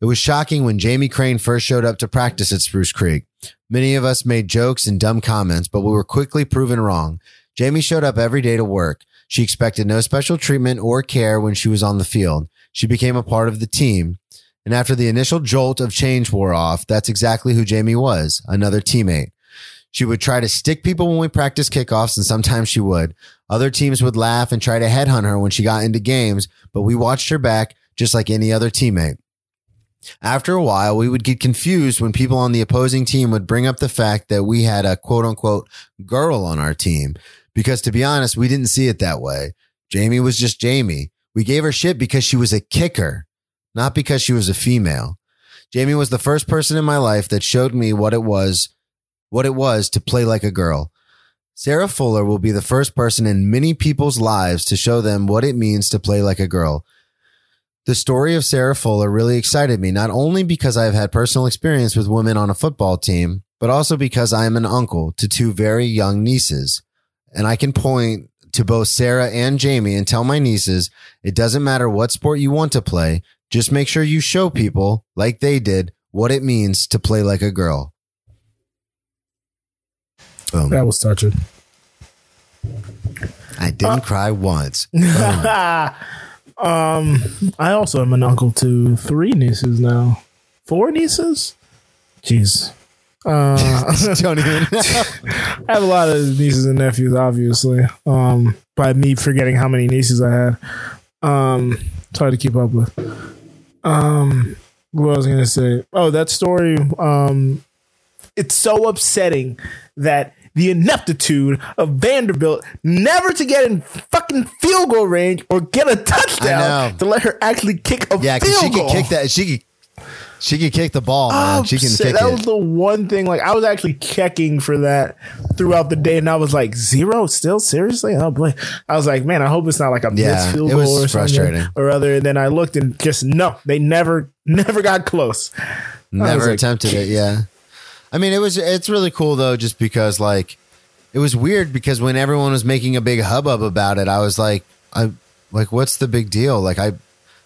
It was shocking when Jamie Crane first showed up to practice at Spruce Creek. Many of us made jokes and dumb comments, but we were quickly proven wrong. Jamie showed up every day to work. She expected no special treatment or care when she was on the field. She became a part of the team. And after the initial jolt of change wore off, that's exactly who Jamie was another teammate. She would try to stick people when we practiced kickoffs, and sometimes she would. Other teams would laugh and try to headhunt her when she got into games, but we watched her back just like any other teammate. After a while, we would get confused when people on the opposing team would bring up the fact that we had a quote unquote girl on our team. Because to be honest, we didn't see it that way. Jamie was just Jamie. We gave her shit because she was a kicker, not because she was a female. Jamie was the first person in my life that showed me what it was, what it was to play like a girl. Sarah Fuller will be the first person in many people's lives to show them what it means to play like a girl. The story of Sarah Fuller really excited me, not only because I've had personal experience with women on a football team, but also because I am an uncle to two very young nieces. And I can point to both Sarah and Jamie and tell my nieces, it doesn't matter what sport you want to play. Just make sure you show people, like they did, what it means to play like a girl. Boom. That was touching. I didn't uh, cry once. um, I also am an uncle to three nieces now. Four nieces? Jeez. Uh, Don't even. I have a lot of nieces and nephews, obviously. Um, by me forgetting how many nieces I had. Um, it's hard to keep up with. Um, what was I gonna say? Oh, that story. Um, it's so upsetting that the ineptitude of Vanderbilt never to get in fucking field goal range or get a touchdown to let her actually kick a yeah, field because she goal. could kick that. She could. She could kick the ball, man. Oh, she can kick that it. was the one thing. Like I was actually checking for that throughout the day, and I was like, zero still seriously. Oh boy, I was like, man, I hope it's not like a Yeah, missed field goal or frustrating. something or other. And then I looked and just no, they never, never got close. Never like- attempted it. Yeah. I mean, it was. It's really cool though, just because like it was weird because when everyone was making a big hubbub about it, I was like, I like, what's the big deal? Like I,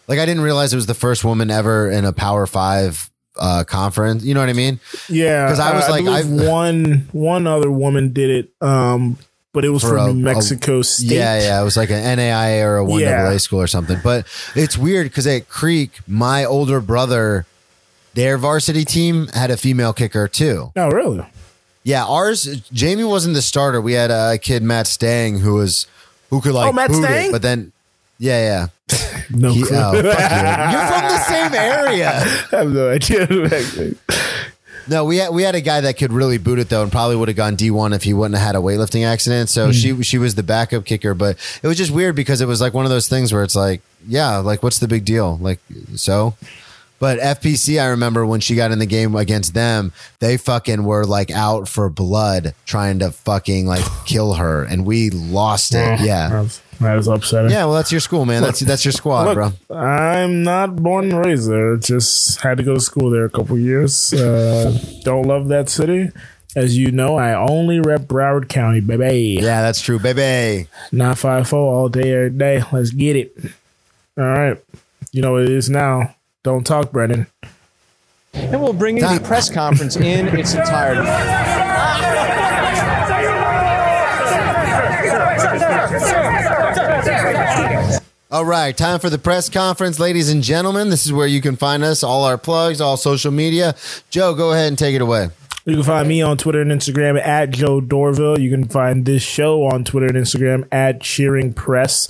like I didn't realize it was the first woman ever in a Power Five uh conference. You know what I mean? Yeah, because I was like, I- one one other woman did it, um, but it was from a- New a- Mexico State. Yeah, yeah. It was like an NAIA or a one Yeah. AA school or something. But it's weird because at Creek, my older brother, their varsity team had a female kicker too. No, really. Yeah, ours. Jamie wasn't the starter. We had a kid, Matt Stang, who was who could like Oh, Matt boot it, but then yeah, yeah. No He- clue. oh, you. You're from the same area. I have no idea. No, we had we had a guy that could really boot it though, and probably would have gone D one if he wouldn't have had a weightlifting accident. So hmm. she she was the backup kicker, but it was just weird because it was like one of those things where it's like, yeah, like what's the big deal? Like so. But FPC, I remember when she got in the game against them, they fucking were like out for blood, trying to fucking like kill her, and we lost it. Yeah, that was upsetting. yeah. Well, that's your school, man. That's that's your squad, bro. I'm not born and raised there. Just had to go to school there a couple years. Uh, don't love that city. As you know, I only rep Broward County, baby. Yeah, that's true, baby. Nine five four all day, every day. Let's get it. All right. You know what it is now. Don't talk, Brennan. And we'll bring you the press conference in its entirety. All right, time for the press conference, ladies and gentlemen. This is where you can find us, all our plugs, all social media. Joe, go ahead and take it away. You can find me on Twitter and Instagram at Joe Dorville. You can find this show on Twitter and Instagram at Cheering Press.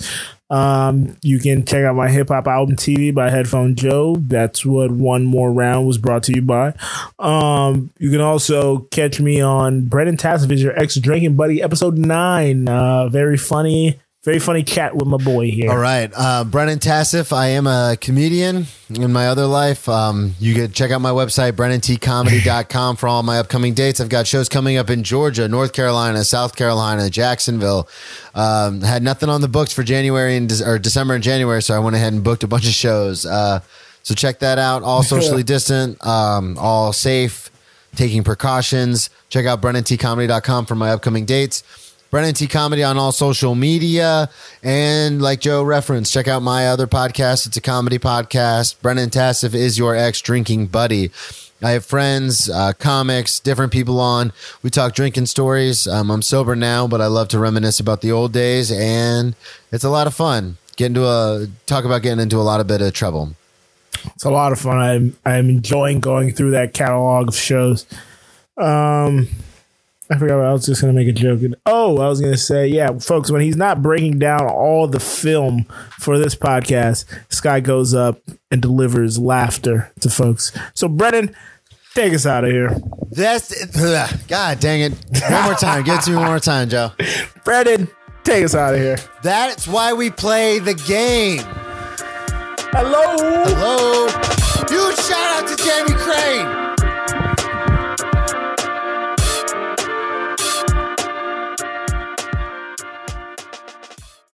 Um, you can check out my hip hop album TV by Headphone Joe. That's what one more round was brought to you by. Um, you can also catch me on Brennan is your ex drinking buddy, episode nine. Uh, very funny, very funny chat with my boy here. All right, uh, Brennan Tassif. I am a comedian in my other life. Um, you can check out my website, brennantcomedy.com for all my upcoming dates. I've got shows coming up in Georgia, North Carolina, South Carolina, Jacksonville. Um, had nothing on the books for January and or December and January, so I went ahead and booked a bunch of shows. Uh, so check that out. All socially distant, um, all safe, taking precautions. Check out brennantcomedy.com for my upcoming dates. Brennan T Comedy on all social media. And like Joe referenced, check out my other podcast. It's a comedy podcast. Brennan Tassif is your ex drinking buddy. I have friends, uh, comics, different people on. We talk drinking stories. Um, I'm sober now, but I love to reminisce about the old days, and it's a lot of fun. Get into a talk about getting into a lot of bit of trouble. It's a lot of fun. I'm I'm enjoying going through that catalog of shows. Um, I forgot what I was just gonna make a joke. Oh, I was gonna say, yeah, folks, when he's not breaking down all the film for this podcast, Sky goes up and delivers laughter to folks. So, Brennan, take us out of here. That's God dang it! One more time, get it to me one more time, Joe. Brennan, take us out of here. That's why we play the game. Hello. Hello.